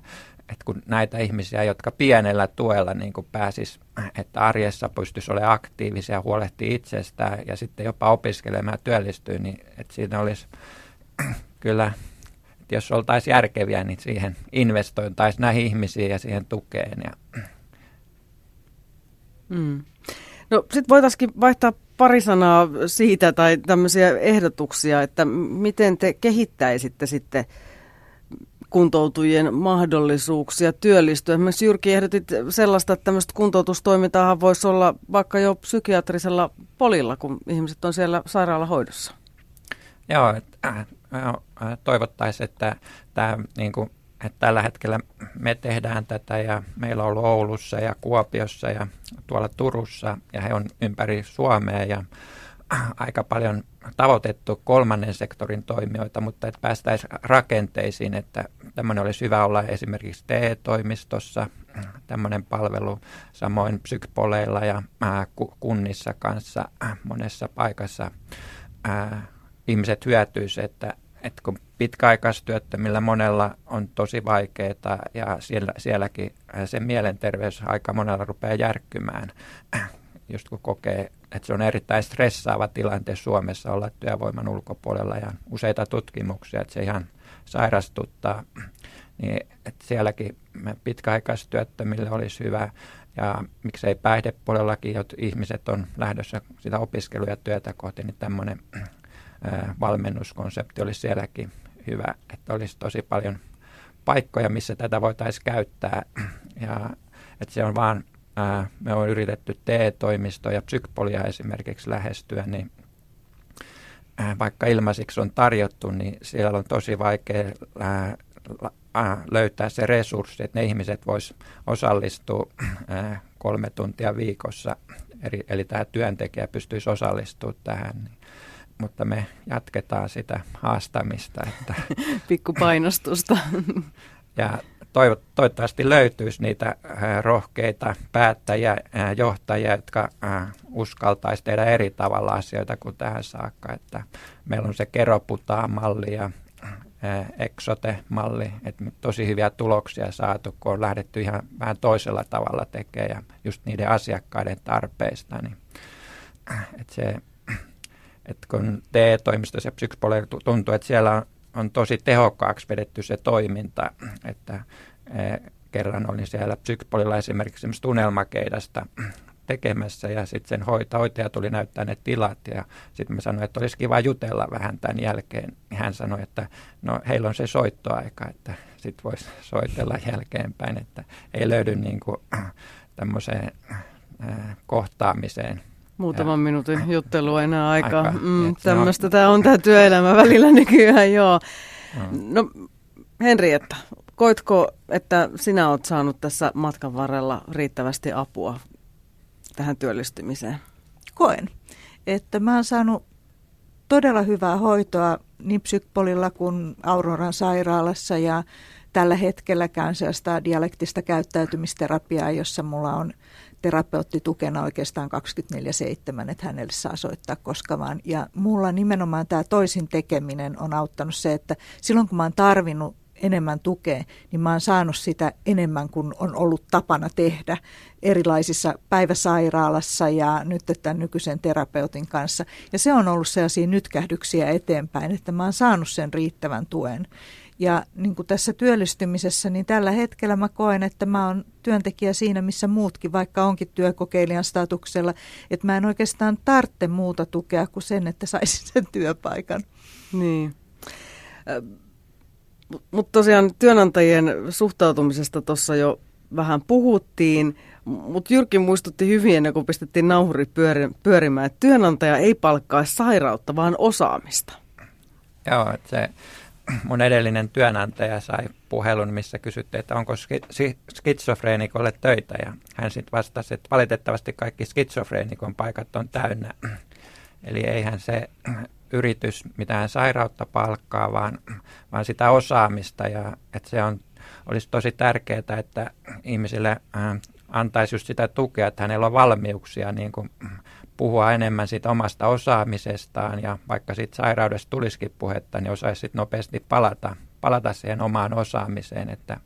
että kun näitä ihmisiä, jotka pienellä tuella niin kuin pääsis, että arjessa pystyisi olemaan aktiivisia, huolehtii itsestään ja sitten jopa opiskelemaan ja työllistyy, niin että siinä olisi kyllä, että jos oltaisiin järkeviä, niin siihen investointaisiin näihin ihmisiin ja siihen tukeen. Ja. Mm. No sitten voitaisiin vaihtaa pari sanaa siitä tai tämmöisiä ehdotuksia, että miten te kehittäisitte sitten kuntoutujien mahdollisuuksia työllistyä. Esimerkiksi Jyrki ehdotit sellaista, että tämmöistä kuntoutustoimintaa voisi olla vaikka jo psykiatrisella polilla, kun ihmiset on siellä sairaalahoidossa. Joo, äh, toivottaisiin, että, tämä, niin kuin, että tällä hetkellä me tehdään tätä ja meillä on ollut Oulussa ja Kuopiossa ja tuolla Turussa ja he on ympäri Suomea ja aika paljon tavoitettu kolmannen sektorin toimijoita, mutta että päästäisiin rakenteisiin, että tämmöinen olisi hyvä olla esimerkiksi TE-toimistossa, tämmöinen palvelu, samoin psykpoleilla ja kunnissa kanssa monessa paikassa. Ihmiset hyötyisivät, että, että kun pitkäaikaistyöttömillä monella on tosi vaikeaa ja siellä, sielläkin se mielenterveys aika monella rupeaa järkkymään, just kun kokee, että se on erittäin stressaava tilante Suomessa olla työvoiman ulkopuolella ja useita tutkimuksia, että se ihan sairastuttaa, niin että sielläkin pitkäaikaistyöttömille olisi hyvä ja miksei päihdepuolellakin, että ihmiset on lähdössä sitä opiskelua ja työtä kohti, niin tämmöinen valmennuskonsepti olisi sielläkin hyvä, että olisi tosi paljon paikkoja, missä tätä voitaisiin käyttää. Ja että se on vaan, ää, me on yritetty TE-toimistoja ja psykpolia esimerkiksi lähestyä, niin ää, vaikka ilmaisiksi on tarjottu, niin siellä on tosi vaikea ää, ää, löytää se resurssi, että ne ihmiset vois osallistua ää, kolme tuntia viikossa, eli, eli tämä työntekijä pystyisi osallistumaan tähän. Niin mutta me jatketaan sitä haastamista. Että Pikkupainostusta. ja toivot, toivottavasti löytyisi niitä äh, rohkeita päättäjiä, äh, johtajia, jotka äh, uskaltaisi tehdä eri tavalla asioita kuin tähän saakka. Että meillä on se keroputaa-malli ja Exote-malli, että tosi hyviä tuloksia saatu, kun on lähdetty ihan vähän toisella tavalla tekemään ja just niiden asiakkaiden tarpeista, niin että se että kun TE-toimistossa ja tuntuu, että siellä on, on tosi tehokkaaksi vedetty se toiminta, että e, kerran olin siellä psykpolilla esimerkiksi tunnelmakeidasta tekemässä ja sitten sen hoita, hoitaja tuli näyttää ne tilat ja sitten mä sanoin, että olisi kiva jutella vähän tämän jälkeen. Hän sanoi, että no heillä on se soittoaika, että sitten voisi soitella jälkeenpäin, että ei löydy niin kuin tämmöiseen kohtaamiseen Muutaman ja. minuutin juttelu enää aikaa. Aika, mm, tämmöistä on... tämä on tämä työelämä välillä nykyään, joo. Mm. No Henrietta, koitko, että sinä olet saanut tässä matkan varrella riittävästi apua tähän työllistymiseen? Koen, että mä oon saanut todella hyvää hoitoa niin psykpolilla kuin Auroran sairaalassa ja tällä hetkellä käyn sellaista dialektista käyttäytymisterapiaa, jossa mulla on terapeutti tukena oikeastaan 24-7, että hänelle saa soittaa koska vaan. Ja mulla nimenomaan tämä toisin tekeminen on auttanut se, että silloin kun mä oon tarvinnut enemmän tukea, niin mä oon saanut sitä enemmän kuin on ollut tapana tehdä erilaisissa päiväsairaalassa ja nyt tämän nykyisen terapeutin kanssa. Ja se on ollut sellaisia nytkähdyksiä eteenpäin, että mä oon saanut sen riittävän tuen. Ja niin kuin tässä työllistymisessä, niin tällä hetkellä mä koen, että mä oon työntekijä siinä, missä muutkin, vaikka onkin työkokeilijan statuksella, että mä en oikeastaan tarvitse muuta tukea kuin sen, että saisin sen työpaikan. Niin. Mutta tosiaan työnantajien suhtautumisesta tuossa jo vähän puhuttiin, mutta Jyrki muistutti hyvin ennen kuin pistettiin nauhuri pyörimään, että työnantaja ei palkkaa sairautta, vaan osaamista. Joo, että se mun edellinen työnantaja sai puhelun, missä kysyttiin, että onko skitsofreenikolle töitä. Ja hän sitten vastasi, että valitettavasti kaikki skitsofreenikon paikat on täynnä. Eli eihän se yritys mitään sairautta palkkaa, vaan, vaan sitä osaamista. Ja että se on, olisi tosi tärkeää, että ihmisille äh, antaisi just sitä tukea, että hänellä on valmiuksia niin kuin puhua enemmän siitä omasta osaamisestaan ja vaikka siitä sairaudesta tulisikin puhetta, niin osaisi sitten nopeasti palata, palata siihen omaan osaamiseen, että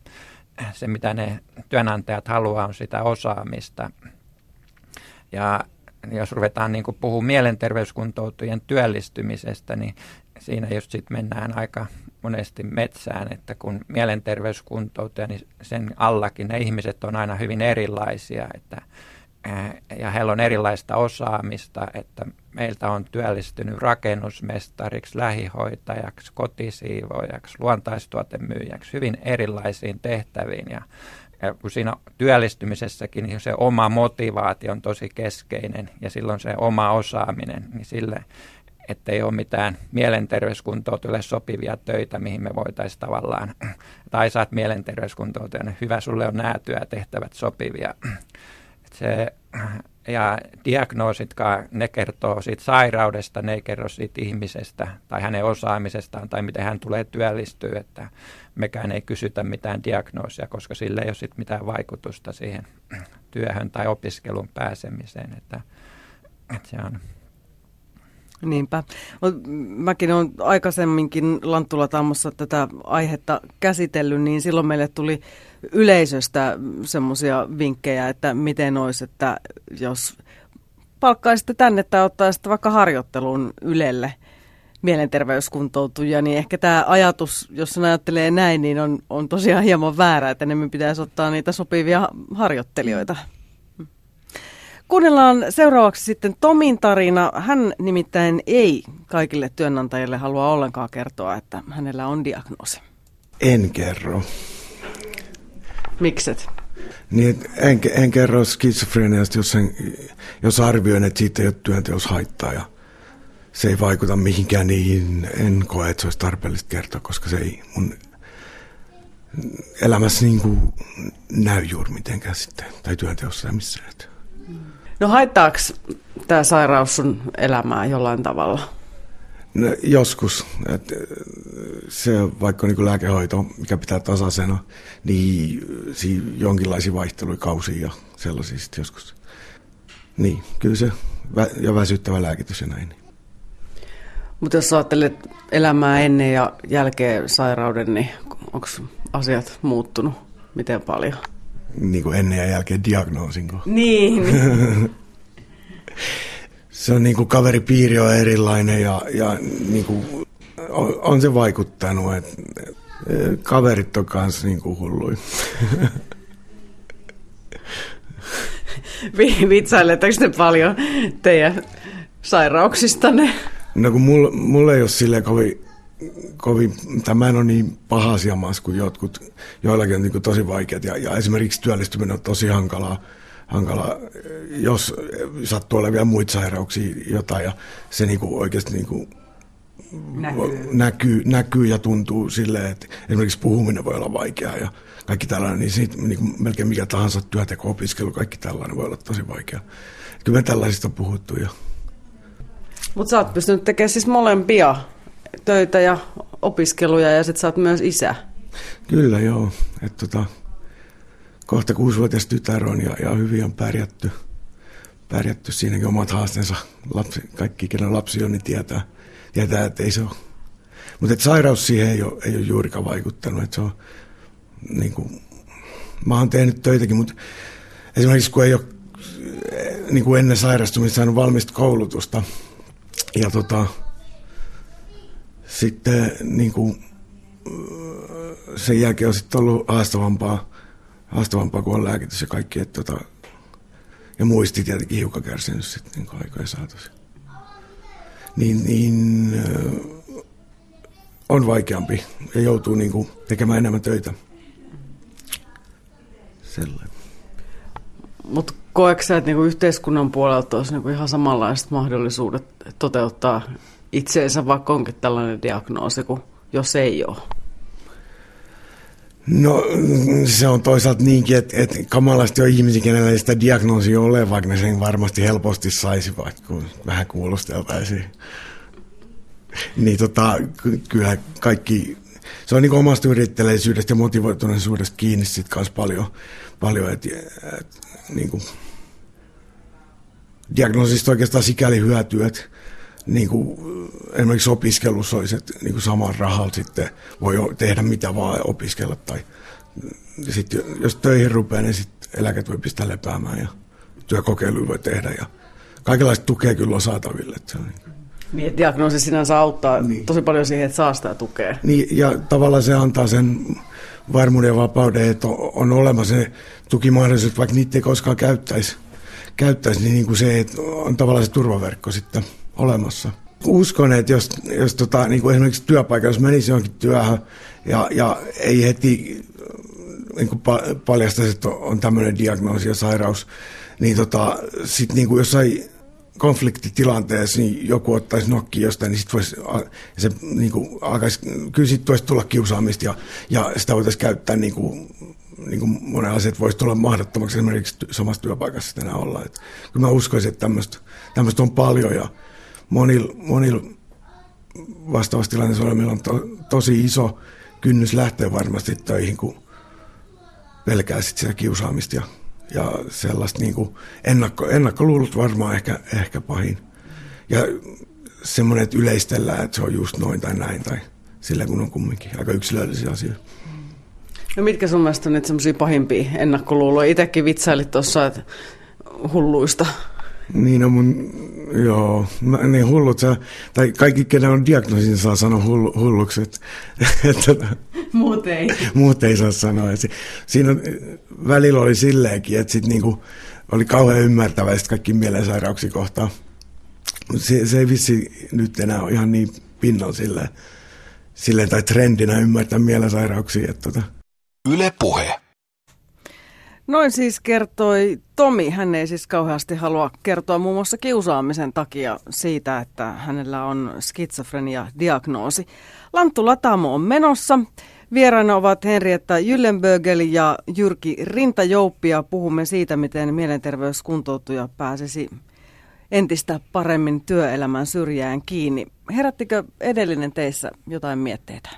se mitä ne työnantajat haluaa on sitä osaamista. Ja jos ruvetaan niin puhumaan mielenterveyskuntoutujien työllistymisestä, niin siinä just sitten mennään aika monesti metsään, että kun mielenterveyskuntoutuja, niin sen allakin ne ihmiset on aina hyvin erilaisia, että ja heillä on erilaista osaamista, että meiltä on työllistynyt rakennusmestariksi, lähihoitajaksi, kotisiivojaksi, luontaistuotemyyjäksi, hyvin erilaisiin tehtäviin. Ja, ja kun siinä työllistymisessäkin niin se oma motivaatio on tosi keskeinen ja silloin se oma osaaminen, niin sille, ettei ole mitään mielenterveyskuntoutujalle sopivia töitä, mihin me voitaisiin tavallaan, tai saat mielenterveyskuntoutujan, hyvä sulle on nämä työtehtävät sopivia se ja diagnoositkaan, ne kertoo siitä sairaudesta, ne ei kerro siitä ihmisestä tai hänen osaamisestaan tai miten hän tulee työllistyä, että mekään ei kysytä mitään diagnoosia, koska sillä ei ole sit mitään vaikutusta siihen työhön tai opiskelun pääsemiseen, että, että se on Niinpä. Mäkin olen aikaisemminkin Lanttula-Tammossa tätä aihetta käsitellyt, niin silloin meille tuli yleisöstä semmoisia vinkkejä, että miten olisi, että jos palkkaisitte tänne tai ottaisitte vaikka harjoitteluun Ylelle mielenterveyskuntoutuja, niin ehkä tämä ajatus, jos sen ajattelee näin, niin on, on tosiaan hieman väärä, että ne pitäisi ottaa niitä sopivia harjoittelijoita. Kuunnellaan seuraavaksi sitten Tomin tarina. Hän nimittäin ei kaikille työnantajille halua ollenkaan kertoa, että hänellä on diagnoosi. En kerro. Mikset? Niin, en, en kerro skitsofreniasta, jos, en, jos arvioin, että siitä ei ole työnteos haittaa ja se ei vaikuta mihinkään, niin en koe, että se olisi tarpeellista kertoa, koska se ei mun elämässä niin kuin näy juuri mitenkään sitten, tai työnteossa missään. No haittaako tämä sairaus sun elämää jollain tavalla? No, joskus. Et se vaikka niin lääkehoito, mikä pitää tasaisena, niin siinä jonkinlaisia vaihteluja kausia ja sellaisia sitten joskus. Niin, kyllä se vä- ja väsyttävä lääkitys ja näin. Mutta jos ajattelet elämää ennen ja jälkeen sairauden, niin onko asiat muuttunut? Miten paljon? Niin kuin ennen ja jälkeen diagnoosin. Niin. niin. se on niin kuin kaveripiiri on erilainen ja, ja niin kuin on, on se vaikuttanut, että kaverit on kanssa niin kuin hullui. Vitsailetteko te paljon teidän sairauksistanne? No kun mulla, mulla ei ole silleen kovin, kovin tämä on niin paha asia kuin jotkut, joillakin on niin tosi vaikeat ja, ja esimerkiksi työllistyminen on tosi hankalaa hankala, jos sattuu olemaan vielä muita sairauksia jotain ja se niinku oikeasti niinku näkyy. Näkyy, näkyy ja tuntuu silleen, että esimerkiksi puhuminen voi olla vaikeaa ja kaikki tällainen, niin siitä niinku melkein mikä tahansa työteko, opiskelu, kaikki tällainen voi olla tosi vaikeaa. Kyllä me tällaisista on puhuttu jo. Mutta sä oot pystynyt tekemään siis molempia töitä ja opiskeluja ja sitten sä oot myös isä. Kyllä joo. että tota, kohta kuusivuotias tytär on ja, ja hyvin on pärjätty. Pärjätty siinäkin omat haasteensa. Lapsi, kaikki, kenen lapsi on, niin tietää, tietää että ei se ole. Mutta sairaus siihen ei ole, ei ole juurikaan vaikuttanut. Että se on, niin kuin, mä oon tehnyt töitäkin, mutta esimerkiksi kun ei ole niin kuin ennen sairastumista saanut valmista koulutusta, ja tota, sitten niin kuin, sen jälkeen on sitten ollut haastavampaa haastavampaa kuin on lääkitys ja kaikki. Että tota, ja muisti tietenkin hiukan kärsinyt sitten niin aikojen saatossa. Niin, niin on vaikeampi ja joutuu niin kuin, tekemään enemmän töitä. Sellainen. Mutta koetko sä, että niinku yhteiskunnan puolelta olisi niinku ihan samanlaiset mahdollisuudet toteuttaa itseensä, vaikka onkin tällainen diagnoosi, kuin jos ei ole? No se on toisaalta niinkin, että, että kamalasti on ihmisiä, kenellä ei sitä diagnoosia ole, vaikka ne sen varmasti helposti saisivat, kun vähän kuulosteltaisiin. Niin tota, kyllä kaikki, se on niin omasta yritteleisyydestä ja motivoituneisuudesta kiinni sitten kanssa paljon, paljon että et, niin kuin, diagnoosista oikeastaan sikäli hyötyy, että niin kuin, esimerkiksi opiskelussa olisi, että niin kuin saman rahalla sitten voi tehdä mitä vaan opiskella. Tai sitten jos töihin rupeaa, niin sitten eläket voi pistää lepäämään ja työkokeiluja voi tehdä. Ja kaikenlaista tukea kyllä on saataville. Että se on niin niin, diagnoosi sinänsä auttaa niin. tosi paljon siihen, että saa sitä tukea. Niin, ja tavallaan se antaa sen varmuuden ja vapauden, että on, on olemassa se tukimahdollisuus, vaikka niitä ei koskaan käyttäisi, käyttäisi niin, niin kuin se, että on tavallaan se turvaverkko sitten olemassa. Uskon, että jos, jos tota, niin kuin esimerkiksi työpaikka, jos menisi johonkin työhön ja, ja ei heti niin kuin paljastaisi, että on tämmöinen diagnoosi ja sairaus, niin tota, sitten niin kuin jossain konfliktitilanteessa niin joku ottaisi nokki jostain, niin sitten voisi, se niin kuin alkaisi, kyllä sitten voisi tulla kiusaamista ja, ja sitä voitaisiin käyttää niin kuin niin kuin monen asiat voisi tulla mahdottomaksi esimerkiksi samassa työpaikassa enää olla. Et kyllä mä uskoisin, että tämmöistä on paljon ja monilla monil vastaavassa tilanteessa on to, tosi iso kynnys lähteä varmasti töihin, kun pelkää sit sitä kiusaamista ja, ja sellaista niin kuin ennakko, ennakkoluulut varmaan ehkä, ehkä pahin. Ja semmoinen, että yleistellään, että se on just noin tai näin tai sillä kun on kumminkin aika yksilöllisiä asioita. No mitkä sun mielestä on nyt semmoisia pahimpia ennakkoluuloja? Itsekin vitsailit tuossa, että hulluista. Niin no mun, joo, mä, niin hullut, sä, tai kaikki, kenen on diagnoosin, saa sanoa hullu, hulluksi. Että, että, muut ei. Muut ei saa sanoa. Et siinä on, välillä oli silleenkin, että sit niinku, oli kauhean ymmärtäväistä kaikki mielensairauksia kohtaan. Mutta se, se ei vissi nyt enää ole ihan niin pinnalla silleen, silleen tai trendinä ymmärtää mielensairauksia. Että tota. Yle Puhe. Noin siis kertoi Tomi. Hän ei siis kauheasti halua kertoa muun muassa kiusaamisen takia siitä, että hänellä on skitsofrenia-diagnoosi. Lanttu Latamo on menossa. Vieraana ovat Henrietta Jyllenbögel ja Jyrki Rintajouppi ja puhumme siitä, miten mielenterveyskuntoutuja pääsisi entistä paremmin työelämän syrjään kiinni. Herättikö edellinen teissä jotain mietteitä?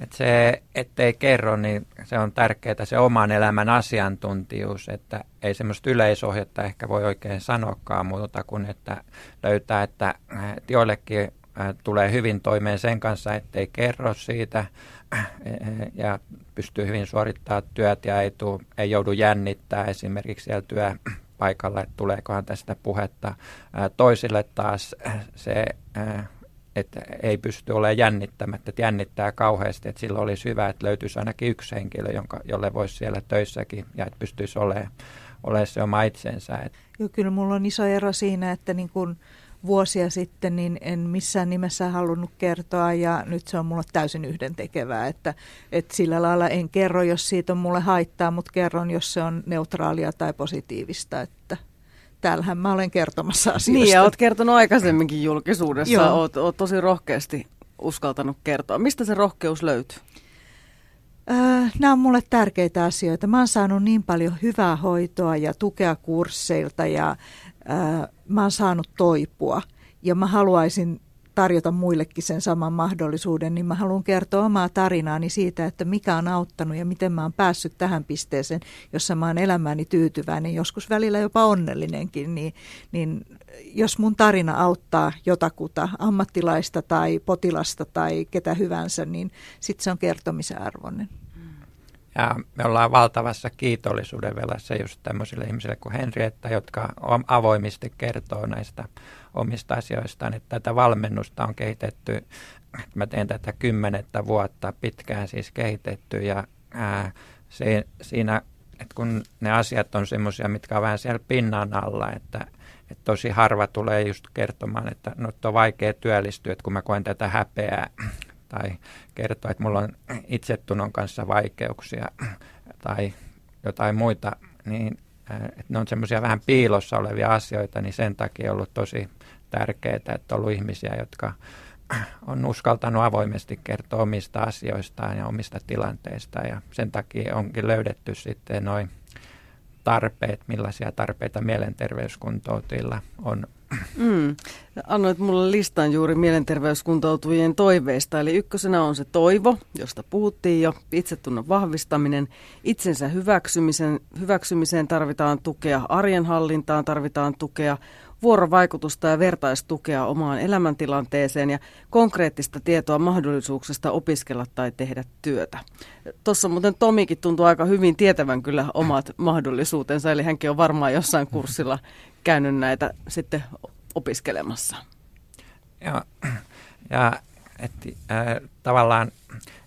Et se, ettei kerro, niin se on tärkeää se oman elämän asiantuntijuus, että ei semmoista yleisohjetta ehkä voi oikein sanoakaan muuta kuin, että löytää, että, joillekin äh, tulee hyvin toimeen sen kanssa, ettei kerro siitä äh, ja pystyy hyvin suorittamaan työt ja ei, tuu, ei joudu jännittää esimerkiksi siellä työpaikalla, että tuleekohan tästä puhetta. Äh, toisille taas se että ei pysty olemaan jännittämättä, että jännittää kauheasti, että silloin olisi hyvä, että löytyisi ainakin yksi henkilö, jonka, jolle voisi siellä töissäkin ja että pystyisi olemaan, olemaan se oma itsensä. Joo, kyllä mulla on iso ero siinä, että niin kun vuosia sitten niin en missään nimessä halunnut kertoa ja nyt se on mulle täysin yhdentekevää, että, että sillä lailla en kerro, jos siitä on mulle haittaa, mutta kerron, jos se on neutraalia tai positiivista, että täällähän mä olen kertomassa asioista. Niin, ja olet kertonut aikaisemminkin julkisuudessa, olet, olet tosi rohkeasti uskaltanut kertoa. Mistä se rohkeus löytyy? Öö, nämä on mulle tärkeitä asioita. Mä oon saanut niin paljon hyvää hoitoa ja tukea kursseilta ja öö, mä oon saanut toipua. Ja mä haluaisin tarjota muillekin sen saman mahdollisuuden, niin mä haluan kertoa omaa tarinaani siitä, että mikä on auttanut ja miten mä oon päässyt tähän pisteeseen, jossa mä oon elämääni tyytyväinen, joskus välillä jopa onnellinenkin, niin, niin jos mun tarina auttaa jotakuta, ammattilaista tai potilasta tai ketä hyvänsä, niin sitten se on kertomisen arvoinen. Ja me ollaan valtavassa kiitollisuuden velassa just tämmöisille ihmisille kuin Henrietta, jotka avoimesti kertoo näistä omista asioistaan. Että tätä valmennusta on kehitetty, mä teen tätä kymmenettä vuotta pitkään siis kehitetty ja ää, se, siinä, että kun ne asiat on semmoisia, mitkä on vähän siellä pinnan alla, että, että tosi harva tulee just kertomaan, että no, on vaikea työllistyä, että kun mä koen tätä häpeää tai kertoa, että mulla on itsetunnon kanssa vaikeuksia tai jotain muita, niin että ne on semmoisia vähän piilossa olevia asioita, niin sen takia on ollut tosi tärkeää, että on ollut ihmisiä, jotka on uskaltanut avoimesti kertoa omista asioistaan ja omista tilanteistaan ja sen takia onkin löydetty sitten noin tarpeet, millaisia tarpeita mielenterveyskuntoutujilla on. Mm. Annoit mulle listan juuri mielenterveyskuntoutujien toiveista, eli ykkösenä on se toivo, josta puhuttiin jo, itsetunnon vahvistaminen, itsensä hyväksymisen, hyväksymiseen tarvitaan tukea, arjen hallintaan tarvitaan tukea, vuorovaikutusta ja vertaistukea omaan elämäntilanteeseen ja konkreettista tietoa mahdollisuuksista opiskella tai tehdä työtä. Tuossa muuten Tomikin tuntuu aika hyvin tietävän kyllä omat mahdollisuutensa, eli hänkin on varmaan jossain kurssilla käynyt näitä sitten opiskelemassa. Ja, ja että äh, tavallaan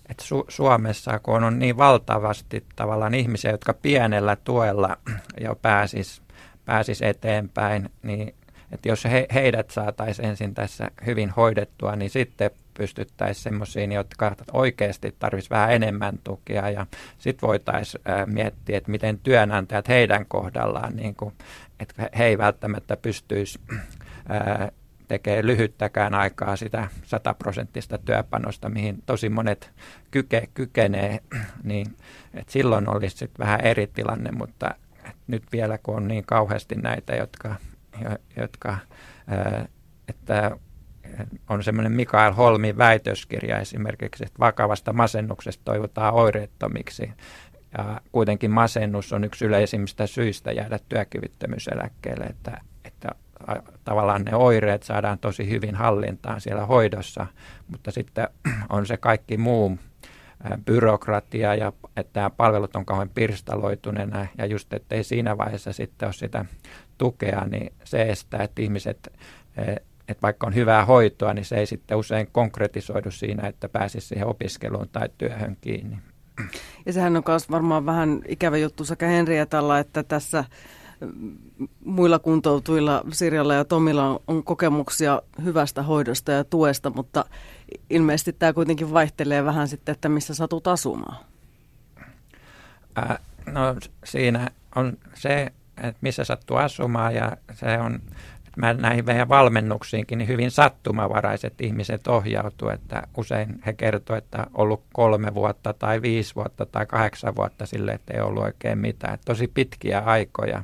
että Su- Suomessa, kun on niin valtavasti tavallaan ihmisiä, jotka pienellä tuella jo pääsis, pääsis eteenpäin, niin että jos he, heidät saataisiin ensin tässä hyvin hoidettua, niin sitten pystyttäisiin semmoisiin, jotka oikeasti tarvitsisi vähän enemmän tukea ja sitten voitaisiin miettiä, että miten työnantajat heidän kohdallaan, niin kuin, että he ei välttämättä pystyisi tekee lyhyttäkään aikaa sitä sataprosenttista työpanosta, mihin tosi monet kyke, kykenee, niin et silloin olisi sit vähän eri tilanne, mutta nyt vielä kun on niin kauheasti näitä, jotka, jotka että on semmoinen Mikael Holmin väitöskirja esimerkiksi, että vakavasta masennuksesta toivotaan oireettomiksi. Ja kuitenkin masennus on yksi yleisimmistä syistä jäädä työkyvyttömyyseläkkeelle, että, että tavallaan ne oireet saadaan tosi hyvin hallintaan siellä hoidossa, mutta sitten on se kaikki muu byrokratia ja että nämä palvelut on kauhean pirstaloituneena ja just, että ei siinä vaiheessa sitten ole sitä tukea, niin se estää, että ihmiset että vaikka on hyvää hoitoa, niin se ei sitten usein konkretisoidu siinä, että pääsisi siihen opiskeluun tai työhön kiinni. Ja sehän on myös varmaan vähän ikävä juttu sekä Henrietalla että tässä mm, muilla kuntoutuilla Sirjalla ja Tomilla on kokemuksia hyvästä hoidosta ja tuesta, mutta ilmeisesti tämä kuitenkin vaihtelee vähän sitten, että missä satut asumaan. Ää, no siinä on se, että missä sattuu asumaan ja se on mä näihin meidän valmennuksiinkin niin hyvin sattumavaraiset ihmiset ohjautuu, että usein he kertovat, että on ollut kolme vuotta tai viisi vuotta tai kahdeksan vuotta sille, että ei ollut oikein mitään. Että tosi pitkiä aikoja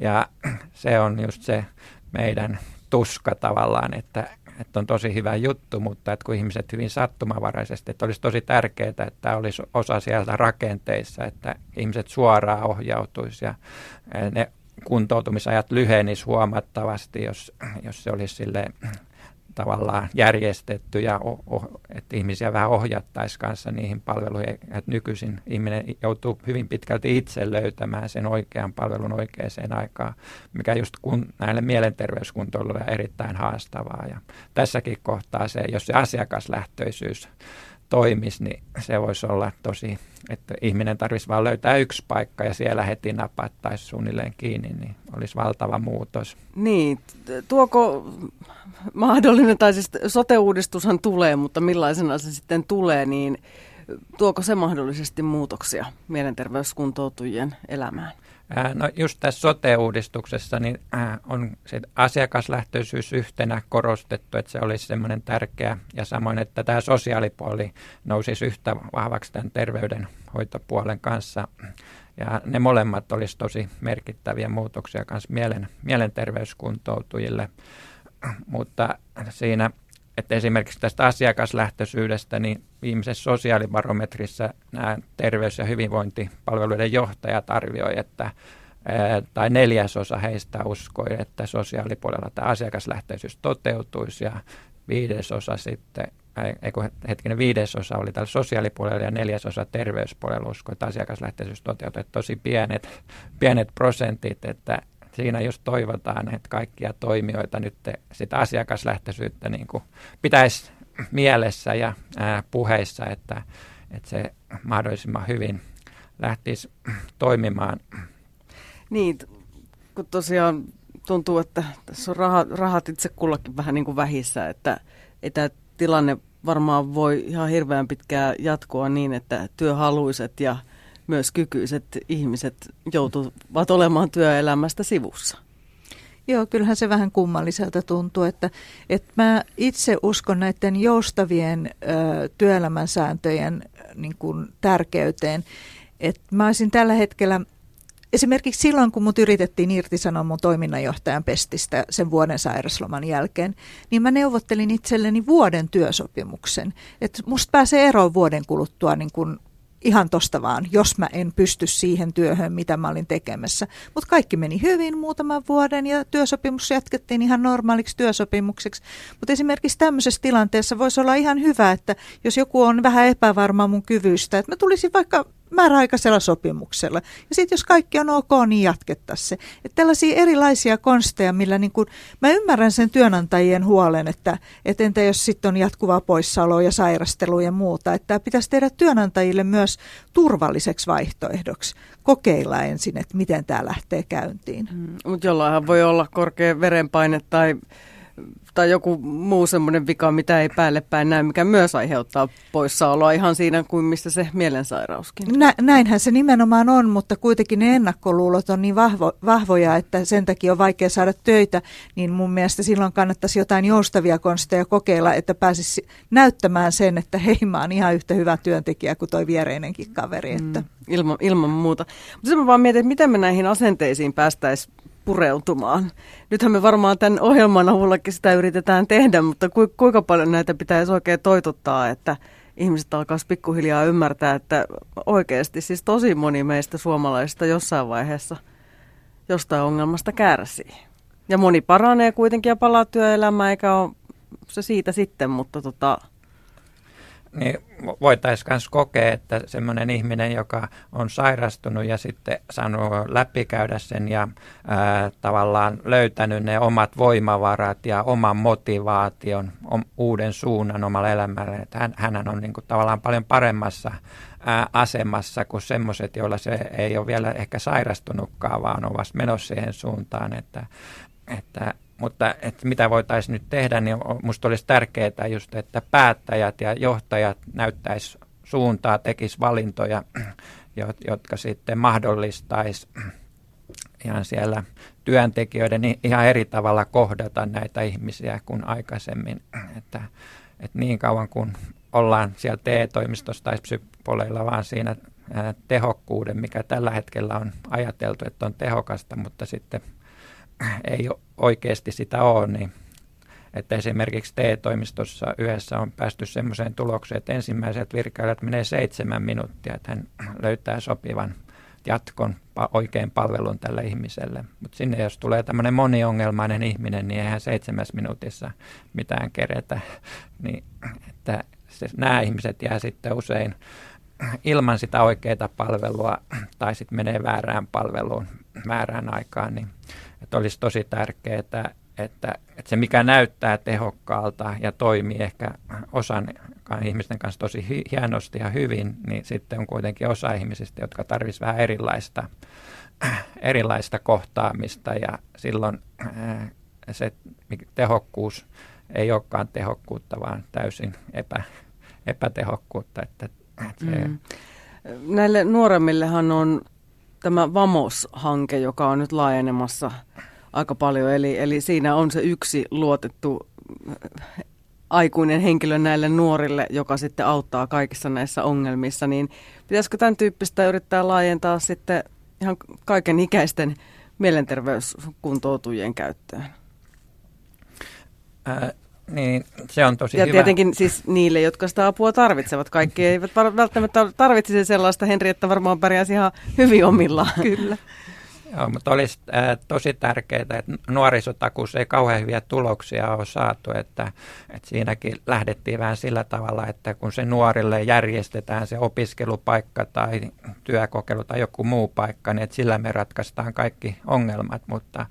ja se on just se meidän tuska tavallaan, että, että on tosi hyvä juttu, mutta että kun ihmiset hyvin sattumavaraisesti, että olisi tosi tärkeää, että tämä olisi osa sieltä rakenteissa, että ihmiset suoraan ohjautuisi ja ne kuntoutumisajat lyhenis huomattavasti, jos, jos se olisi sille tavallaan järjestetty ja oh, oh, että ihmisiä vähän ohjattaisiin kanssa niihin palveluihin. Että nykyisin ihminen joutuu hyvin pitkälti itse löytämään sen oikean palvelun oikeaan aikaan, mikä just kun, näille mielenterveyskuntoiluille on erittäin haastavaa. Ja tässäkin kohtaa se, jos se asiakaslähtöisyys toimisi, niin se voisi olla tosi, että ihminen tarvitsisi vain löytää yksi paikka ja siellä heti napattaisi suunnilleen kiinni, niin olisi valtava muutos. Niin, tuoko mahdollinen, tai siis sote-uudistushan tulee, mutta millaisena se sitten tulee, niin tuoko se mahdollisesti muutoksia mielenterveyskuntoutujien elämään? No just tässä sote-uudistuksessa niin on se asiakaslähtöisyys yhtenä korostettu, että se olisi semmoinen tärkeä ja samoin, että tämä sosiaalipuoli nousisi yhtä vahvaksi tämän terveydenhoitopuolen kanssa. Ja ne molemmat olisi tosi merkittäviä muutoksia myös mielen, mielenterveyskuntoutujille, mutta siinä että esimerkiksi tästä asiakaslähtöisyydestä, niin viimeisessä sosiaalibarometrissa nämä terveys- ja hyvinvointipalveluiden johtajat arvioivat, että tai neljäsosa heistä uskoi, että sosiaalipuolella tämä asiakaslähtöisyys toteutuisi ja viidesosa sitten, ei hetkinen viidesosa oli tällä sosiaalipuolella ja neljäsosa terveyspuolella uskoi, että asiakaslähtöisyys toteutuu. Tosi pienet, pienet prosentit, että siinä jos toivotaan, että kaikkia toimijoita nyt sitä asiakaslähtöisyyttä niin kuin pitäisi mielessä ja ää, puheissa, että, että se mahdollisimman hyvin lähtisi toimimaan. Niin, kun tosiaan tuntuu, että tässä on rahat, rahat itse kullakin vähän niin kuin vähissä, että, että tilanne varmaan voi ihan hirveän pitkään jatkua niin, että työhaluiset ja myös kykyiset ihmiset joutuvat olemaan työelämästä sivussa. Joo, kyllähän se vähän kummalliselta tuntuu, että, että mä itse uskon näiden joustavien ö, työelämän sääntöjen niin kuin, tärkeyteen. Että mä olisin tällä hetkellä, esimerkiksi silloin kun mut yritettiin irtisanoa mun toiminnanjohtajan pestistä sen vuoden sairasloman jälkeen, niin mä neuvottelin itselleni vuoden työsopimuksen. Että musta pääsee eroon vuoden kuluttua niin kuin ihan tosta vaan, jos mä en pysty siihen työhön, mitä mä olin tekemässä. Mutta kaikki meni hyvin muutaman vuoden ja työsopimus jatkettiin ihan normaaliksi työsopimukseksi. Mutta esimerkiksi tämmöisessä tilanteessa voisi olla ihan hyvä, että jos joku on vähän epävarma mun kyvystä, että mä tulisin vaikka määräaikaisella sopimuksella. Ja sitten jos kaikki on ok, niin jatkettaisiin se. Että tällaisia erilaisia konsteja, millä niin kun, mä ymmärrän sen työnantajien huolen, että et entä jos sitten on jatkuvaa poissaoloa ja sairastelua ja muuta. Että pitäisi tehdä työnantajille myös turvalliseksi vaihtoehdoksi. Kokeilla ensin, että miten tämä lähtee käyntiin. Mm, mutta jollainhan voi olla korkea verenpaine tai tai joku muu semmoinen vika, mitä ei päälle päin näe, mikä myös aiheuttaa poissaoloa ihan siinä kuin missä se mielensairauskin. Nä, näinhän se nimenomaan on, mutta kuitenkin ne ennakkoluulot on niin vahvo, vahvoja, että sen takia on vaikea saada töitä, niin mun mielestä silloin kannattaisi jotain joustavia konsteja kokeilla, että pääsisi näyttämään sen, että hei mä oon ihan yhtä hyvä työntekijä kuin toi viereinenkin kaveri. Että. Mm, ilman, ilman muuta. Mutta mä vaan mietin, että miten me näihin asenteisiin päästäisiin pureutumaan. Nythän me varmaan tämän ohjelman avullakin sitä yritetään tehdä, mutta ku, kuinka paljon näitä pitäisi oikein toitottaa, että ihmiset alkaisi pikkuhiljaa ymmärtää, että oikeasti siis tosi moni meistä suomalaisista jossain vaiheessa jostain ongelmasta kärsii. Ja moni paranee kuitenkin ja palaa työelämään, eikä ole se siitä sitten, mutta tota, niin voitaisiin myös kokea, että semmoinen ihminen, joka on sairastunut ja sitten saanut läpikäydä sen ja ää, tavallaan löytänyt ne omat voimavarat ja oman motivaation, om, uuden suunnan omalle elämälle, että hän, hän on niin kuin tavallaan paljon paremmassa ää, asemassa kuin semmoiset, joilla se ei ole vielä ehkä sairastunutkaan, vaan on vasta menossa siihen suuntaan, että, että mutta että mitä voitaisiin nyt tehdä, niin minusta olisi tärkeää just, että päättäjät ja johtajat näyttäisi suuntaa, tekisi valintoja, jotka sitten mahdollistaisi ihan siellä työntekijöiden ihan eri tavalla kohdata näitä ihmisiä kuin aikaisemmin. Että, että niin kauan kuin ollaan siellä TE-toimistossa tai psypoleilla vaan siinä tehokkuuden, mikä tällä hetkellä on ajateltu, että on tehokasta, mutta sitten ei oikeasti sitä ole, niin että esimerkiksi TE-toimistossa yhdessä on päästy semmoiseen tulokseen, että ensimmäiset virkailijat menee seitsemän minuuttia, että hän löytää sopivan jatkon oikein palvelun tälle ihmiselle. Mutta sinne jos tulee tämmöinen moniongelmainen ihminen, niin eihän seitsemäs minuutissa mitään keretä. Niin, että se, nämä ihmiset jää sitten usein ilman sitä oikeaa palvelua tai sitten menee väärään palveluun väärään aikaan, niin että olisi tosi tärkeää, että, että, se mikä näyttää tehokkaalta ja toimii ehkä osan ihmisten kanssa tosi hi- hienosti ja hyvin, niin sitten on kuitenkin osa ihmisistä, jotka tarvitsisivat vähän erilaista, erilaista kohtaamista ja silloin se tehokkuus ei olekaan tehokkuutta, vaan täysin epä, epätehokkuutta. Että, että mm. Näille nuoremmillehan on tämä VAMOS-hanke, joka on nyt laajenemassa aika paljon. Eli, eli siinä on se yksi luotettu äh, aikuinen henkilö näille nuorille, joka sitten auttaa kaikissa näissä ongelmissa. Niin pitäisikö tämän tyyppistä yrittää laajentaa sitten ihan kaiken ikäisten mielenterveyskuntoutujien käyttöön? Ää, niin, se on tosi ja hyvä. tietenkin siis niille, jotka sitä apua tarvitsevat. Kaikki eivät välttämättä tarvitsisi sellaista, Henrietta varmaan pärjäisi ihan hyvin omillaan. Kyllä. Joo, mutta olisi äh, tosi tärkeää, että nuorisotakuussa ei kauhean hyviä tuloksia ole saatu, että, että siinäkin lähdettiin vähän sillä tavalla, että kun se nuorille järjestetään se opiskelupaikka tai työkokeilu tai joku muu paikka, niin että sillä me ratkaistaan kaikki ongelmat, mutta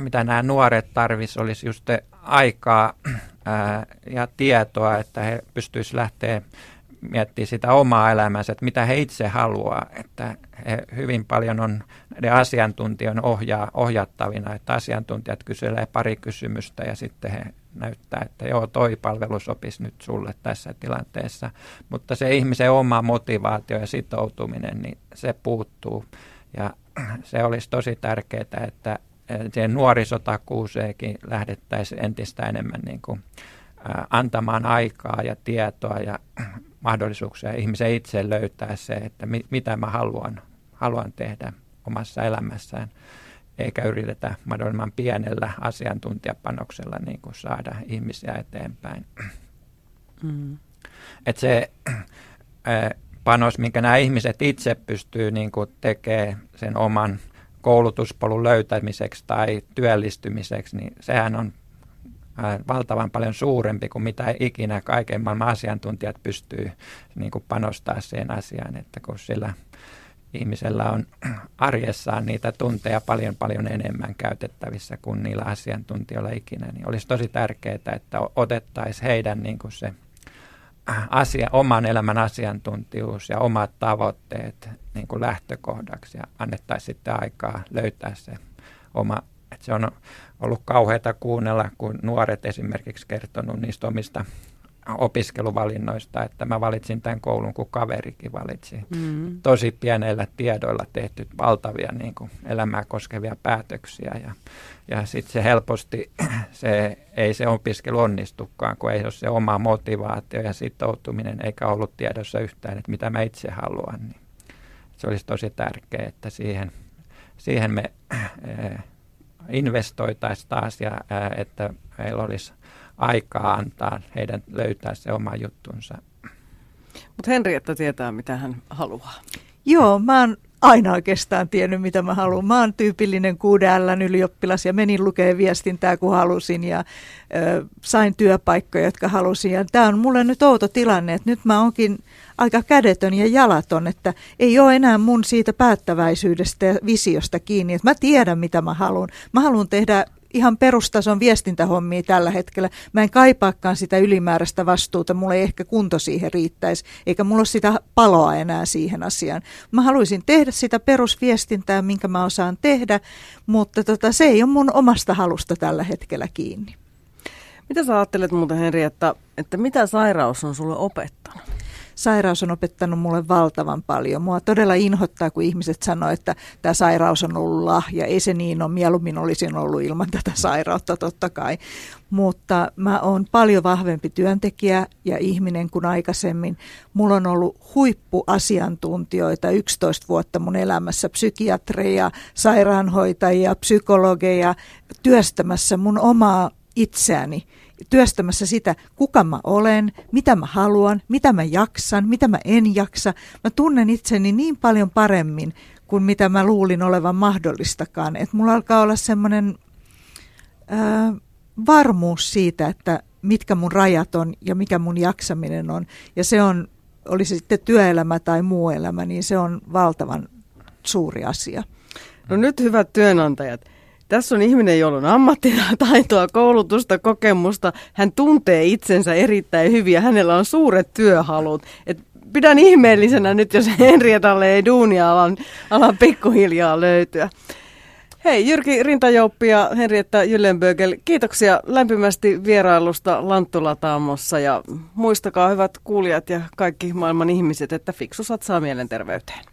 mitä nämä nuoret tarvisivat olisi just aikaa ää, ja tietoa, että he pystyisivät lähteä miettiä sitä omaa elämänsä, että mitä he itse haluaa, että he hyvin paljon on ne asiantuntijan ohjaa, ohjattavina, että asiantuntijat kyselee pari kysymystä ja sitten he näyttää, että joo, toi palvelu sopisi nyt sulle tässä tilanteessa, mutta se ihmisen oma motivaatio ja sitoutuminen, niin se puuttuu. Ja se olisi tosi tärkeää, että siihen nuorisotakuuseenkin lähdettäisiin entistä enemmän niin kuin, antamaan aikaa ja tietoa ja mahdollisuuksia ihmisen itse löytää se, että mi, mitä mä haluan, haluan tehdä omassa elämässään, eikä yritetä mahdollisimman pienellä asiantuntijapanoksella niin kuin saada ihmisiä eteenpäin. Mm. Et se panos, minkä nämä ihmiset itse pystyy niin kuin tekemään sen oman koulutuspolun löytämiseksi tai työllistymiseksi, niin sehän on valtavan paljon suurempi kuin mitä ikinä kaiken maailman asiantuntijat pystyy niin kuin panostaa siihen asiaan, että kun sillä ihmisellä on arjessaan niitä tunteja paljon paljon enemmän käytettävissä kuin niillä asiantuntijoilla ikinä, niin olisi tosi tärkeää, että otettaisiin heidän niin kuin se asia, oman elämän asiantuntijuus ja omat tavoitteet niin kuin lähtökohdaksi ja annettaisiin sitten aikaa löytää se oma. Että se on ollut kauheata kuunnella, kun nuoret esimerkiksi kertonut niistä omista opiskeluvalinnoista, että mä valitsin tämän koulun, kun kaverikin valitsi. Mm. Tosi pienellä tiedoilla tehty valtavia niin kuin, elämää koskevia päätöksiä ja, ja sitten se helposti, se, ei se opiskelu onnistukaan, kun ei ole se oma motivaatio ja sitoutuminen, eikä ollut tiedossa yhtään, että mitä mä itse haluan. Niin se olisi tosi tärkeää, että siihen, siihen me eh, investoitaisiin taas ja että meillä olisi aikaa antaa heidän löytää se oma juttunsa. Mutta Henrietta tietää, mitä hän haluaa. Joo, mä oon aina oikeastaan tiennyt, mitä mä haluan. Mä oon tyypillinen 6L ylioppilas ja menin lukee viestintää, kun halusin ja ö, sain työpaikkoja, jotka halusin. Ja tämä on mulle nyt outo tilanne, että nyt mä oonkin aika kädetön ja jalaton, että ei ole enää mun siitä päättäväisyydestä ja visiosta kiinni, että mä tiedän, mitä mä haluan. Mä haluan tehdä ihan perustason viestintähommia tällä hetkellä. Mä en kaipaakaan sitä ylimääräistä vastuuta, mulla ei ehkä kunto siihen riittäisi, eikä mulla ole sitä paloa enää siihen asiaan. Mä haluaisin tehdä sitä perusviestintää, minkä mä osaan tehdä, mutta tota, se ei ole mun omasta halusta tällä hetkellä kiinni. Mitä sä ajattelet muuten Henri, että, että mitä sairaus on sulle opettanut? Sairaus on opettanut mulle valtavan paljon. Mua todella inhottaa, kun ihmiset sanoo, että tämä sairaus on ollut lahja. Ei se niin ole, mieluummin olisin ollut ilman tätä sairautta totta kai. Mutta mä oon paljon vahvempi työntekijä ja ihminen kuin aikaisemmin. Mulla on ollut huippuasiantuntijoita 11 vuotta mun elämässä, psykiatreja, sairaanhoitajia, psykologeja, työstämässä mun omaa itseäni työstämässä sitä, kuka mä olen, mitä mä haluan, mitä mä jaksan, mitä mä en jaksa. Mä tunnen itseni niin paljon paremmin kuin mitä mä luulin olevan mahdollistakaan. Että mulla alkaa olla semmoinen varmuus siitä, että mitkä mun rajat on ja mikä mun jaksaminen on. Ja se on, oli se sitten työelämä tai muu elämä, niin se on valtavan suuri asia. No nyt hyvät työnantajat, tässä on ihminen, jolla on ammattitaitoa, koulutusta, kokemusta. Hän tuntee itsensä erittäin hyvin ja hänellä on suuret työhalut. Et pidän ihmeellisenä nyt, jos Henrietalle ei duunia alan, alan pikkuhiljaa löytyä. Hei, Jyrki Rintajouppi ja Henrietta Jyllenbögel, kiitoksia lämpimästi vierailusta Lanttula-taamossa ja muistakaa hyvät kuulijat ja kaikki maailman ihmiset, että fiksu satsaa mielenterveyteen.